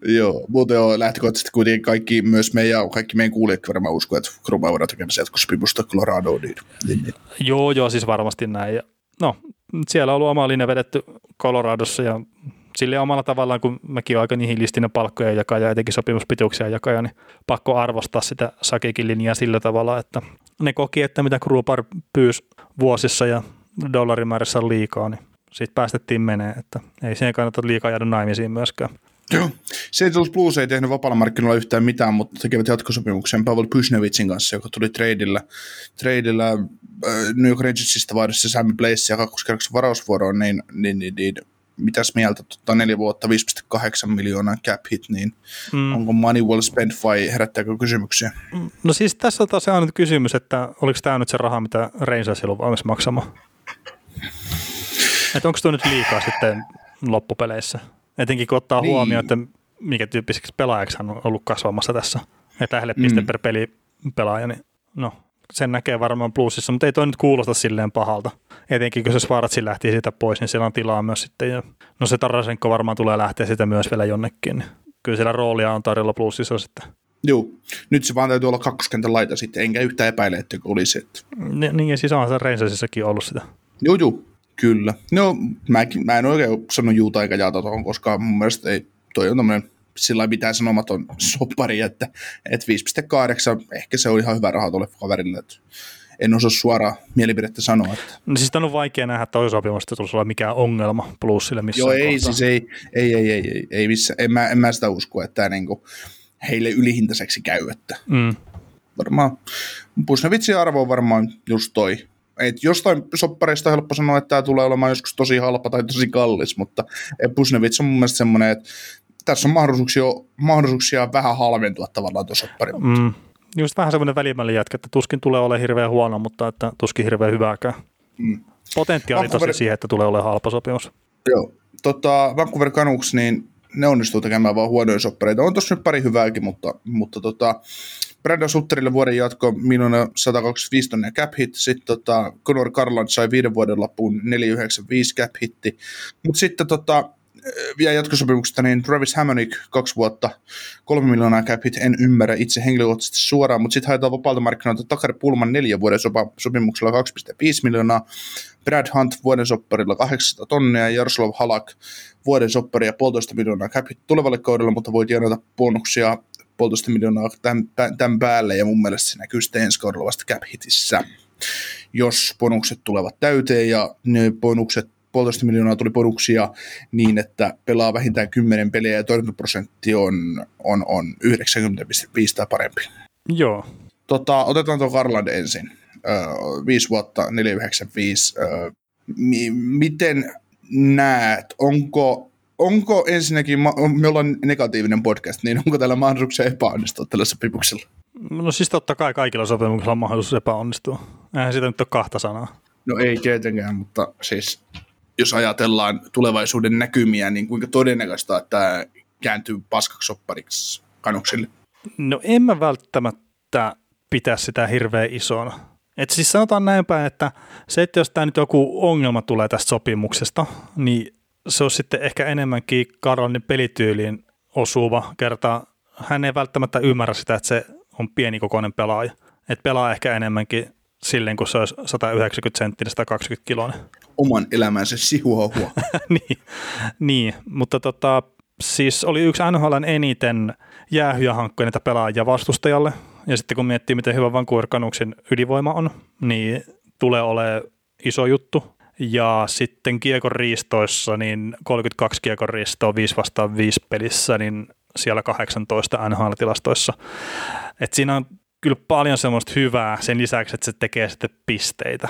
Joo, mutta joo, lähtökohtaisesti kuitenkin kaikki, myös meidän, kaikki meidän kuulijat varmaan uskoo, että Grubauer tekemässä jatkosopimusta Coloradoon. Niin, niin, niin. Joo, joo, siis varmasti näin. Ja, no, siellä on ollut oma linja vedetty Coloradossa ja sille omalla tavallaan, kun mäkin olen aika nihilistinen palkkoja jakaa ja etenkin sopimuspituuksia jakaa, niin pakko arvostaa sitä Sakekin linjaa sillä tavalla, että ne koki, että mitä Krupar pyysi vuosissa ja dollarimäärässä on liikaa, niin siitä päästettiin menee, että ei siihen kannata liikaa jäädä naimisiin myöskään. Joo. Louis Blues ei tehnyt vapaalla markkinoilla yhtään mitään, mutta tekevät jatkosopimuksen Pavel Pysnevitsin kanssa, joka tuli tradeilla, tradeilla äh, New York Rangersista vaihdossa Sammy Blaze ja kakkoskerroksen varausvuoroon, niin, niin, niin, niin mitäs mieltä, tota, neljä vuotta, 5,8 miljoonaa cap hit, niin mm. onko money well spent vai herättääkö kysymyksiä? No siis tässä on taas nyt kysymys, että oliko tämä nyt se raha, mitä Rangers on valmis maksamaan? Että onko tuo nyt liikaa sitten loppupeleissä? Etenkin kun ottaa niin. huomioon, että mikä tyyppiseksi pelaajaksi hän on ollut kasvamassa tässä. Että lähelle piste mm. per peli pelaaja, niin no, sen näkee varmaan plussissa, mutta ei toi nyt kuulosta silleen pahalta. Etenkin kun se Svartsi lähti siitä pois, niin siellä on tilaa myös sitten. Ja, no se Tarasenko varmaan tulee lähteä sitä myös vielä jonnekin. Kyllä siellä roolia on tarjolla plussissa sitten. Joo, nyt se vaan täytyy olla kakkoskentän laita sitten, enkä yhtään epäile, että olisi. Että... Niin, ja siis on se Reinsasissakin ollut sitä. Joo, joo, kyllä. No, mäkin, mä en oikein sano juuta eikä jaata tuohon, koska mun mielestä ei, toi on tämmöinen sillä mitään sanomaton soppari, että, että 5,8, ehkä se on ihan hyvä raha tuolle kaverille, että en osaa suoraan mielipidettä sanoa. Että. No siis on vaikea nähdä, että sopimusta tulisi olla mikään ongelma plussille missä Joo, ei, kohtaa. siis ei, ei, ei, ei, ei, ei missä, en, mä, en mä sitä usko, että tämä niinku heille ylihintaiseksi käy, että mm. varmaan Pusnevitsin arvo on varmaan just toi, et jostain soppareista on helppo sanoa, että tämä tulee olemaan joskus tosi halpa tai tosi kallis, mutta Pusnevits on mun mielestä semmoinen, että tässä on mahdollisuuksia, mahdollisuuksia vähän halventua tavallaan tuossa soppari. Mm. Just vähän semmoinen välimäli jätkä, että tuskin tulee olemaan hirveän huono, mutta että tuskin hirveän hyvääkään. Mm. Potentiaali Vancouver... tosi siihen, että tulee olemaan halpa sopimus. Joo. Tota, Vancouver Canucks, niin ne onnistuu tekemään vaan huonoja soppareita. On tossa nyt pari hyvääkin, mutta, mutta tota, Brandon Sutterille vuoden jatko, minun 125 tonnia cap hit, sitten tota, Conor Garland sai viiden vuoden loppuun 495 cap hitti, mutta sitten tota, vielä jatkosopimuksesta, niin Travis Hammonick kaksi vuotta, kolme miljoonaa cap hit, en ymmärrä itse henkilökohtaisesti suoraan, mutta sitten haetaan vapaalta markkinoilta Takari Pulman neljän vuoden sopa, sopimuksella 2,5 miljoonaa, Brad Hunt vuoden sopparilla 800 tonnia ja Jaroslav Halak vuoden soppari ja puolitoista miljoonaa cap hit tulevalle kaudelle, mutta voi tienata bonuksia puolitoista miljoonaa tämän, tämän päälle ja mun mielestä se näkyy sitten ensi kaudella vasta cap hitissä. Jos bonukset tulevat täyteen ja ne bonukset puolitoista miljoonaa tuli bonuksia niin, että pelaa vähintään 10 peliä ja torjuntaprosentti on, on, on 90,5 tai parempi. Joo. Tota, otetaan tuo Garland ensin. Öö, viisi vuotta, 495. Öö, mi- miten näet, onko, onko ensinnäkin, me ollaan negatiivinen podcast, niin onko täällä mahdollisuuksia epäonnistua tällä sopimuksella? No siis totta kai kaikilla sopimuksilla on mahdollisuus epäonnistua. Eihän siitä nyt ole kahta sanaa. No ei tietenkään, mutta siis jos ajatellaan tulevaisuuden näkymiä, niin kuinka todennäköistä, että tämä kääntyy paskaksi soppariksi kanuksille? No en mä välttämättä pitää sitä hirveän isona. Et siis sanotaan näin päin, että se, että jos tämä nyt joku ongelma tulee tästä sopimuksesta, niin se on sitten ehkä enemmänkin Karolin pelityyliin osuva kerta. Hän ei välttämättä ymmärrä sitä, että se on pienikokoinen pelaaja. Että pelaa ehkä enemmänkin silleen, kun se olisi 190 senttinen, 120 kiloinen. Oman elämänsä sihuahua. niin, niin, mutta tota, siis oli yksi NHLn eniten jäähyjä hankkeita pelaajia vastustajalle. Ja sitten kun miettii, miten hyvä Vancouver Canucksin ydinvoima on, niin tulee olemaan iso juttu. Ja sitten kiekon riistoissa, niin 32 kiekon riistoa 5 vastaan 5 pelissä, niin siellä 18 NHL-tilastoissa. Et siinä on kyllä paljon semmoista hyvää sen lisäksi, että se tekee sitten pisteitä.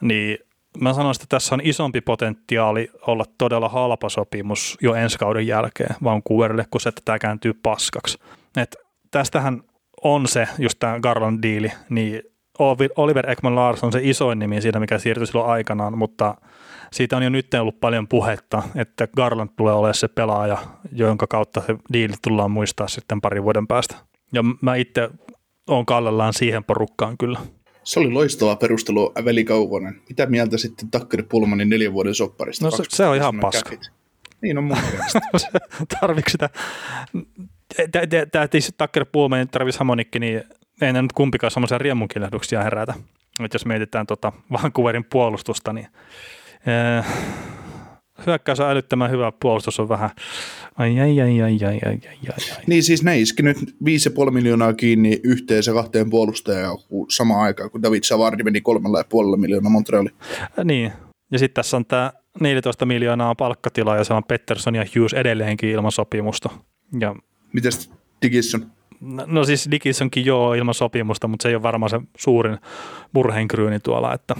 Niin mä sanoisin, että tässä on isompi potentiaali olla todella halpa sopimus jo ensi kauden jälkeen Vancouverille, kun se, että tämä kääntyy paskaksi. Et tästähän on se, just tämä Garland diili, niin Oliver Ekman Lars on se isoin nimi siinä, mikä siirtyi silloin aikanaan, mutta siitä on jo nyt ollut paljon puhetta, että Garland tulee olemaan se pelaaja, jonka kautta se diili tullaan muistaa sitten parin vuoden päästä. Ja mä itse on kallellaan siihen porukkaan kyllä. Se oli loistava perustelu, Veli Kaukonen. Mitä mieltä sitten Takkari Pulmanin neljän vuoden sopparista? No se, se on ihan paska. Käpit. Niin on mun mielestä. Tarviiko sitä? Tämä Pulmanin tarvitsisi Hamonikki, niin ei nyt kumpikaan semmoisia riemunkilehduksia herätä. Et jos mietitään tota Vancouverin puolustusta, niin ee, hyökkäys on älyttömän hyvä, puolustus on vähän ai ai ai ai ai ai ai, ai. Niin siis ne iski nyt 5,5 miljoonaa kiinni yhteensä kahteen puolustajaan samaan aikaan, kun David Savardi meni 3,5 miljoonaa Montrealiin. Äh, niin, ja sitten tässä on tämä 14 miljoonaa palkkatila ja se on Pettersson ja Hughes edelleenkin ilman sopimusta. Ja... Mites Dickinson? No, no siis Dickinsonkin joo ilman sopimusta, mutta se ei ole varmaan se suurin murheenkryyni tuolla, että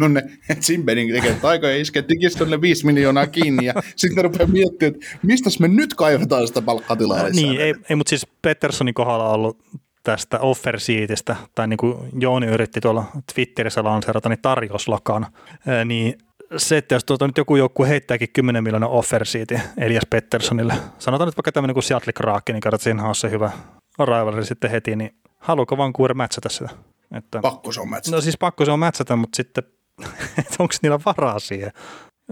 No ne, Simbening tekee aika ja iskee Digissonille 5 miljoonaa kiinni ja sitten ne rupeaa miettimään, että mistä me nyt kaivetaan sitä palkkatilaa Niin, ei, ei mutta siis Petterssonin kohdalla on ollut tästä offer sheetistä, tai niin kuin Jooni yritti tuolla Twitterissä lanseerata, niin tarjouslakan, niin se, että jos tuota nyt joku joku heittääkin 10 miljoonaa offer sheetin Elias Petterssonille, sanotaan nyt vaikka tämmöinen kuin Seattle Kraken, niin katsotaan, siinä on se hyvä rivalry sitten heti, niin haluuko Vancouver matchata sitä? Että, pakko se on matchata. No siis pakko se on matchata, mutta sitten onko niillä varaa siihen?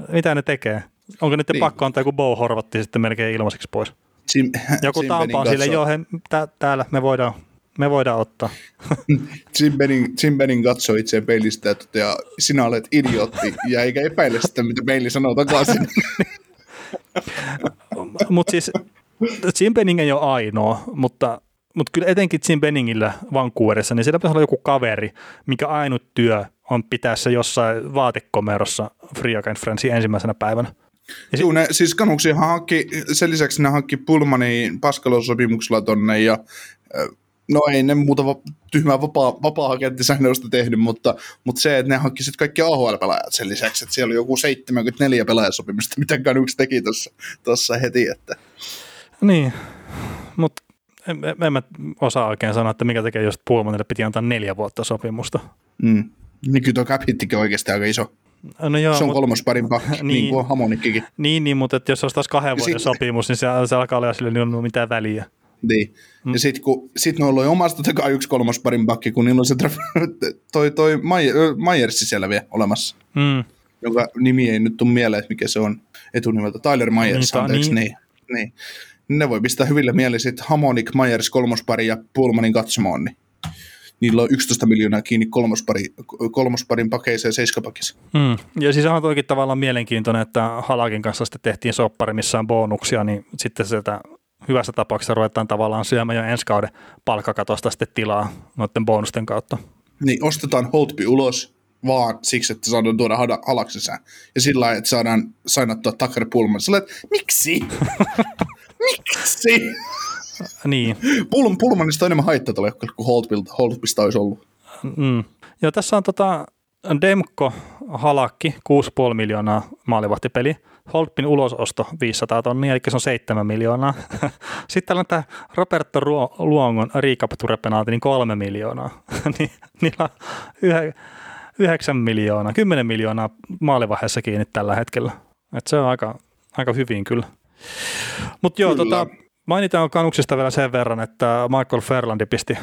Mitä ne tekee? Onko nyt niin. pakko antaa joku Bow Horvatti sitten melkein ilmaiseksi pois? Sim, joku tampaa sille, joo, he, tä, täällä me voidaan, me voidaan ottaa. Jim Benning, Jim Benning katsoo itseään peilistä ja toteaa, sinä olet idiootti, ja eikä epäile sitä, mitä peili sanoo takaisin. mutta siis Jim Benning ei ole ainoa, mutta mutta kyllä etenkin Jim Benningillä Vancouverissa, niin siellä pitäisi olla joku kaveri, mikä ainut työ on pitää se jossain vaatekomerossa Free Agent Friendsin ensimmäisenä päivänä. Ja Joo, ne, siis Kanuksihan hankki, sen lisäksi ne hankki Pulmanin Paskalosopimuksella tonne ja no ei ne muuta va- tyhmää vapaa, vapaa-agenttisäännöstä tehnyt, mutta, mutta se, että ne hankki sitten kaikki AHL-pelaajat sen lisäksi, että siellä oli joku 74 pelaajasopimusta, mitä Kanuks teki tuossa heti. Että. Niin, mutta en, en mä osaa oikein sanoa, että mikä tekee just Pullmanille piti antaa neljä vuotta sopimusta. Mm. Niin kyllä tuo cap hittikin oikeasti aika iso. No joo, se on kolmas parin pakki, niin, niin kuin Hamonikkikin. Niin, niin, mutta että jos olisi taas kahden vuoden sit, sopimus, niin se, se alkaa olla sille, niin on mitään väliä. Niin. Mm. Ja sitten kun sit ne on ollut omasta takaa yksi kolmas parin pakki, kun niillä on se toi, toi Myersi siellä vielä olemassa. Mm. Jonka nimi ei nyt tule mieleen, että mikä se on etunimeltä. Tyler Myers, niin, anteeksi. Niin. niin. niin. Ne voi pistää hyville mieli sitten Hamonik, Myers kolmospari ja Pullmanin katsomaan, niin niillä on 11 miljoonaa kiinni kolmospari, kolmosparin pakeissa ja seiskapakissa. Hmm. Ja siis on toikin tavallaan mielenkiintoinen, että Halakin kanssa sitten tehtiin soppari, missä on bonuksia, niin sitten sieltä hyvässä tapauksessa ruvetaan tavallaan syömään jo ensi kauden palkkakatosta sitten tilaa noiden bonusten kautta. Niin, ostetaan Holtby ulos vaan siksi, että saadaan tuoda halaksi sisään. Ja sillä lailla, että saadaan sainattua Tucker Pullman. Olet, miksi? miksi? Niin. Pul- Pulmanista on enemmän haittaa tällä kuin Holtbista olisi ollut. Mm. Joo, tässä on tota Demko Halakki, 6,5 miljoonaa maalivahtipeli. Holtpin ulososto 500 tonnia, eli se on 7 miljoonaa. Sitten täällä on tämä Roberto Luongon recapture niin 3 miljoonaa. niillä on 9 miljoonaa, 10 miljoonaa maalivaiheessa kiinni tällä hetkellä. Et se on aika, aika hyvin kyllä. Mutta joo, tota, Mainitaan kanuksista vielä sen verran, että Michael Ferlandi pisti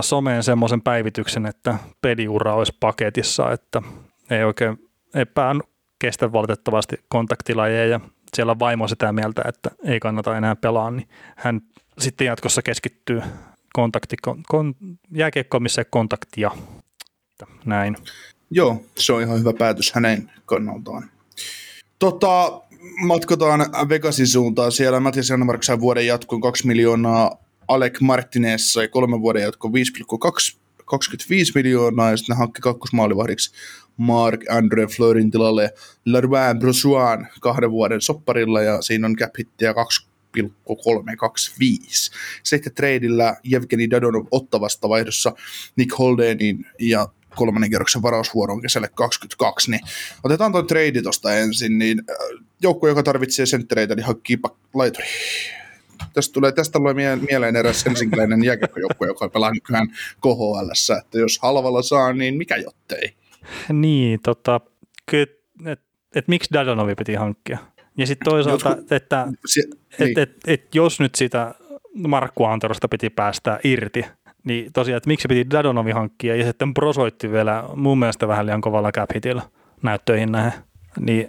someen semmoisen päivityksen, että peliura olisi paketissa, että ei oikein ei pään kestä valitettavasti kontaktilajeja ja siellä vaimo sitä mieltä, että ei kannata enää pelaa, niin hän sitten jatkossa keskittyy kontakti, kon, jääkiekkoon, kontaktia. Näin. Joo, se on ihan hyvä päätös hänen kannaltaan. Tota, matkotaan Vegasin suuntaan. Siellä Matias Jannemark sai vuoden jatkoon 2 miljoonaa, Alec Martinez sai kolmen vuoden jatkoon 5,2 25 miljoonaa ja sitten hankki kakkosmaalivahdiksi Mark Andre Fleurin tilalle Larvain Brosuan kahden vuoden sopparilla ja siinä on cap hittiä 2,325. Sitten treidillä Jevgeni Dadonov ottavasta vaihdossa Nick Holdenin ja kolmannen kerroksen varausvuoron kesälle 22, niin otetaan tuo trade tuosta ensin, niin äh, joukko, joka tarvitsee senttereitä, niin hankkii laituri. Tästä tulee, tästä tulee mieleen eräs helsinkiläinen jääkiekkojoukkue, joka pelaa nykyään KHL, että jos halvalla saa, niin mikä jottei. Niin, tota, että et, et, miksi Dadonovi piti hankkia? Ja sitten toisaalta, Jotkut, että se, et, niin. et, et, et, jos nyt sitä Markku Anterosta piti päästä irti, niin tosiaan, että miksi piti Dadonovi hankkia ja sitten prosoitti vielä mun mielestä vähän liian kovalla cap hitillä näyttöihin nähden. Niin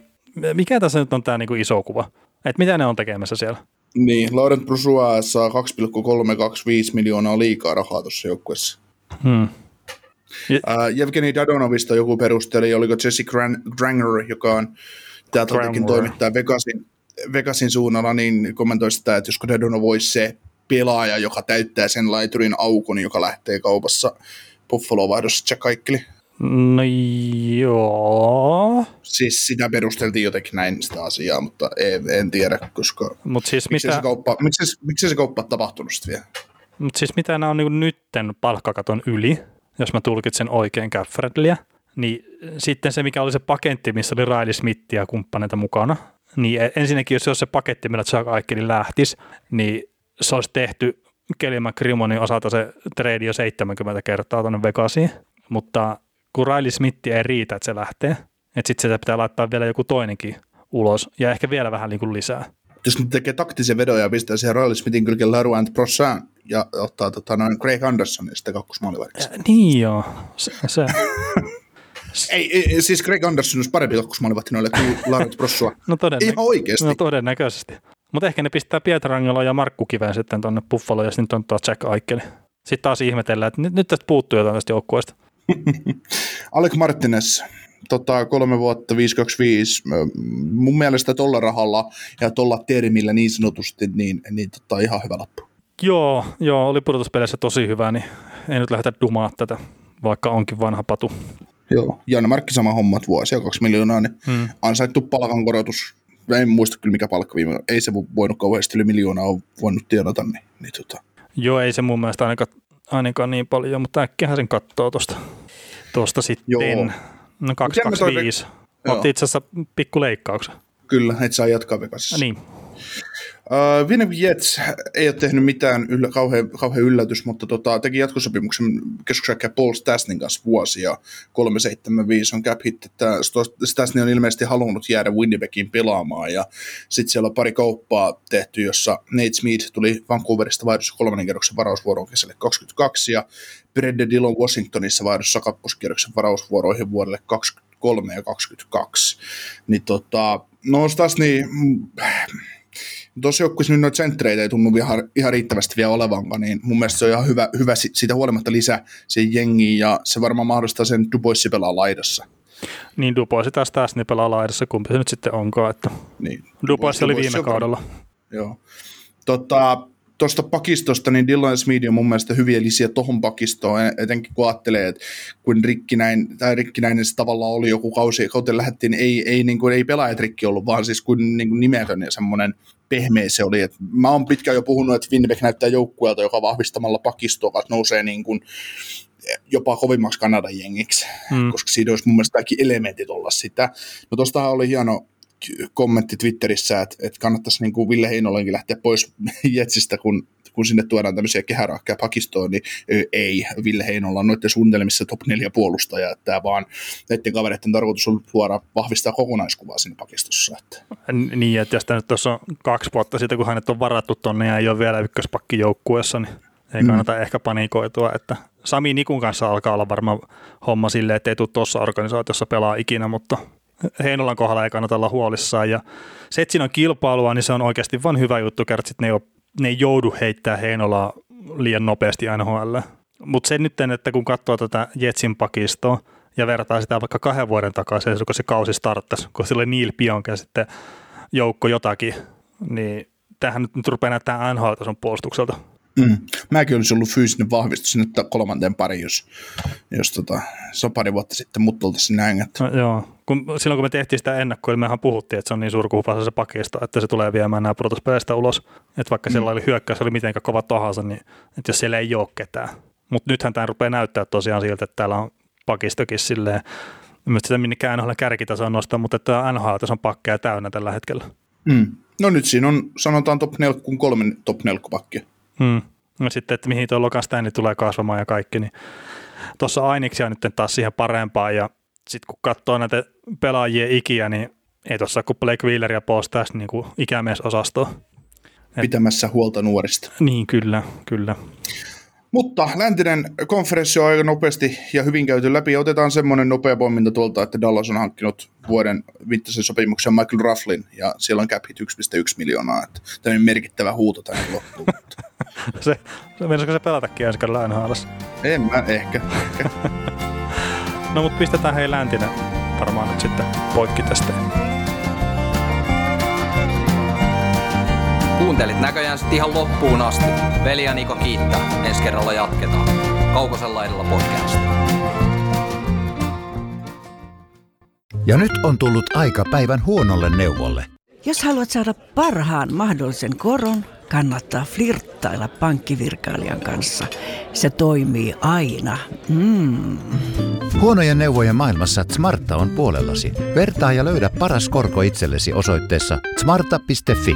mikä tässä nyt on tämä niinku iso kuva? Että mitä ne on tekemässä siellä? Niin, Laurent Brusua saa 2,325 miljoonaa liikaa rahaa tuossa joukkueessa. Hmm. Ja... Uh, Evgeni Dadonovista joku perusteli, oliko Jesse Granger, joka on täältä toimittaa Vegasin, Vegasin suunnalla, niin kommentoi sitä, että josko Dadonov olisi se pelaaja, joka täyttää sen laiturin aukon, joka lähtee kaupassa Buffalo-vaihdossa kaikki. No joo. Siis sitä perusteltiin jotenkin näin sitä asiaa, mutta en, en tiedä, koska Mut siis miksi, mitä... se kauppa, miksi, miksi se kauppa tapahtunut sitten vielä? Mutta siis mitä nämä on niin nytten palkkakaton yli, jos mä tulkitsen oikein Gaffredliä, niin sitten se, mikä oli se paketti, missä oli Riley Smith ja kumppaneita mukana, niin ensinnäkin, jos se olisi se paketti, millä Chuck Aikeli lähtisi, niin se olisi tehty Kelly McCrimmonin osalta se trade jo 70 kertaa tuonne Vegasiin, mutta kun Riley Smith ei riitä, että se lähtee, että sitten se pitää laittaa vielä joku toinenkin ulos ja ehkä vielä vähän niin kuin lisää. Jos nyt tekee taktisen vedon ja pistää siihen Riley Smithin kylkeen Laruant Prossan ja ottaa tota, noin Craig Andersonin sitten kakkosmaalivariksi. Niin joo, se, se. ei, ei, siis Greg Anderson olisi parempi kakkosmaalivahti noille kuin Laurent Prossua. no todennä- Ihan oikeasti. No todennäköisesti. Mutta ehkä ne pistää Pietrangelo ja Markku Kiveen sitten tuonne Buffalo ja sitten on taas Jack Aikeli. Sitten taas ihmetellään, että nyt, nyt tästä puuttuu jotain tästä joukkueesta. Alec Martinez, tota, kolme vuotta 525. Mun mielestä tuolla rahalla ja tuolla termillä niin sanotusti, niin, niin tota, ihan hyvä lappu. Joo, joo, oli pudotuspeleissä tosi hyvä, niin ei nyt lähdetä dumaa tätä, vaikka onkin vanha patu. Joo, Janne Markki sama hommat vuosia, kaksi miljoonaa, niin hmm. ansaittu palkankorotus. En muista kyllä mikä palkka viime, ei se voinut kauheasti yli miljoonaa ole voinut tienata. Niin, niin tota. Joo, ei se mun mielestä ainakaan, ainakaan niin paljon, mutta äkkiähän sen katsoo tuosta tosta sitten. Joo. No 225. Otti itse asiassa pikku leikkauksen. Kyllä, et saa jatkaa Vegasissa. Niin. Uh, Winnipeg Jets ei ole tehnyt mitään yllä, kauhean, kauhean yllätys, mutta tota, teki jatkosopimuksen keskusjäkkiä Paul Stasnin kanssa vuosia. 375 on cap hit, että Stasny on ilmeisesti halunnut jäädä Winnipegin pelaamaan ja sitten siellä on pari kauppaa tehty, jossa Nate Smith tuli Vancouverista vaihdossa kolmannen kerroksen varausvuoroon kesälle 22 ja Bredde Dillon Washingtonissa vaihdossa kakkoskierroksen varausvuoroihin vuodelle 23 ja 22. Niin tota, no Stasny tuossa joukkueessa nyt noita sentreitä ei tunnu ihan, ihan riittävästi vielä olevankaan, niin mun mielestä se on ihan hyvä, hyvä siitä huolimatta lisää siihen jengiin, ja se varmaan mahdollistaa sen Duboissi pelaa laidassa. Niin Duboissi taas taas niin pelaa laidassa, kumpi se nyt sitten onkaan, että niin. Duboissi oli viime kaudella. Joo. Tota, tuosta pakistosta, niin Dylan Smith on mun mielestä hyviä lisiä tuohon pakistoon, etenkin kun ajattelee, että kun rikkinäin, tai rikkinäinen se tavallaan oli joku kausi, kauteen lähdettiin, niin ei, ei, niin kuin, ei pelaajat rikki ollut, vaan siis kuin, niin kuin nimetön ja semmoinen pehmeä se oli. Et mä oon pitkään jo puhunut, että Winnipeg näyttää joukkueelta, joka vahvistamalla pakistoa nousee niin kuin jopa kovimmaksi Kanadan jengiksi, hmm. koska siinä olisi mun mielestä kaikki elementit olla sitä. No tuostahan oli hieno kommentti Twitterissä, että, että kannattaisi niin kuin Ville Heinolenkin lähteä pois Jetsistä, kun, kun sinne tuodaan tämmöisiä kehäraakkeja pakistoon, niin ei. Ville Heinolla on noiden suunnitelmissa top 4 puolustaja, että vaan näiden kavereiden tarkoitus on luoda, vahvistaa kokonaiskuvaa sinne pakistossa. Että. Niin, että jos nyt tuossa on kaksi vuotta siitä, kun hänet on varattu tuonne ja ei ole vielä ykköspakki joukkueessa, niin ei kannata mm. ehkä panikoitua, että Sami Nikun kanssa alkaa olla varmaan homma silleen, että ei tule tuossa organisaatiossa pelaa ikinä, mutta Heinolan kohdalla ei kannata olla huolissaan. Ja se, että siinä on kilpailua, niin se on oikeasti vain hyvä juttu, kertaa ne ei, ole, ne ei joudu heittää Heinolaa liian nopeasti NHL. Mutta se nyt, että kun katsoo tätä Jetsin pakistoa ja vertaa sitä vaikka kahden vuoden takaisin, kun se kausi starttasi, kun sille Neil Pionke sitten joukko jotakin, niin tämähän nyt, nyt rupeaa näyttämään NHL-tason puolustukselta. Mm. Mäkin olisi ollut fyysinen vahvistus sinne kolmanteen pari, jos, jos tota, se on pari vuotta sitten mut oltaisiin näin. Että... No, joo, kun, silloin kun me tehtiin sitä ennakkoa, mehän puhuttiin, että se on niin surkuhupassa se pakista, että se tulee viemään nämä pudotuspeleistä ulos. Että vaikka mm. siellä oli hyökkäys, oli mitenkä kova tahansa, niin että jos siellä ei ole ketään. Mutta nythän tämä rupeaa näyttää tosiaan siltä, että täällä on pakistokin silleen, en sitä minnekään NHL kärkitasoa nostaa, mutta että NHL on pakkeja täynnä tällä hetkellä. Mm. No nyt siinä on, sanotaan top 4, kun kolme top 4 pakkia. Hmm. No sitten, että mihin tuo Logan Stanley tulee kasvamaan ja kaikki, niin tuossa Ainiksia nyt taas siihen parempaa ja sitten kun katsoo näitä pelaajien ikiä, niin ei tuossa kuin Blake Wheeler ja Paul Stas niin kuin ikämiesosasto. Pitämässä huolta nuorista. Niin, kyllä, kyllä. Mutta läntinen konferenssi on aika nopeasti ja hyvin käyty läpi. Otetaan semmoinen nopea pomminta tuolta, että Dallas on hankkinut vuoden mittaisen sopimuksen Michael Rufflin ja siellä on cap hit 1,1 miljoonaa. Että tämä on merkittävä huuto tänne loppuun. se, se menisikö se pelatakin ensi NHLssä? En mä, ehkä. ehkä. no mutta pistetään hei läntinen varmaan nyt sitten poikki tästä. Kuuntelit näköjään sitten ihan loppuun asti. Veli ja Niko kiittää. Ensi kerralla jatketaan. Kaukosen laidalla podcast. Ja nyt on tullut aika päivän huonolle neuvolle. Jos haluat saada parhaan mahdollisen koron, kannattaa flirttailla pankkivirkailijan kanssa. Se toimii aina. Mm. Huonojen neuvojen maailmassa Smarta on puolellasi. Vertaa ja löydä paras korko itsellesi osoitteessa smarta.fi.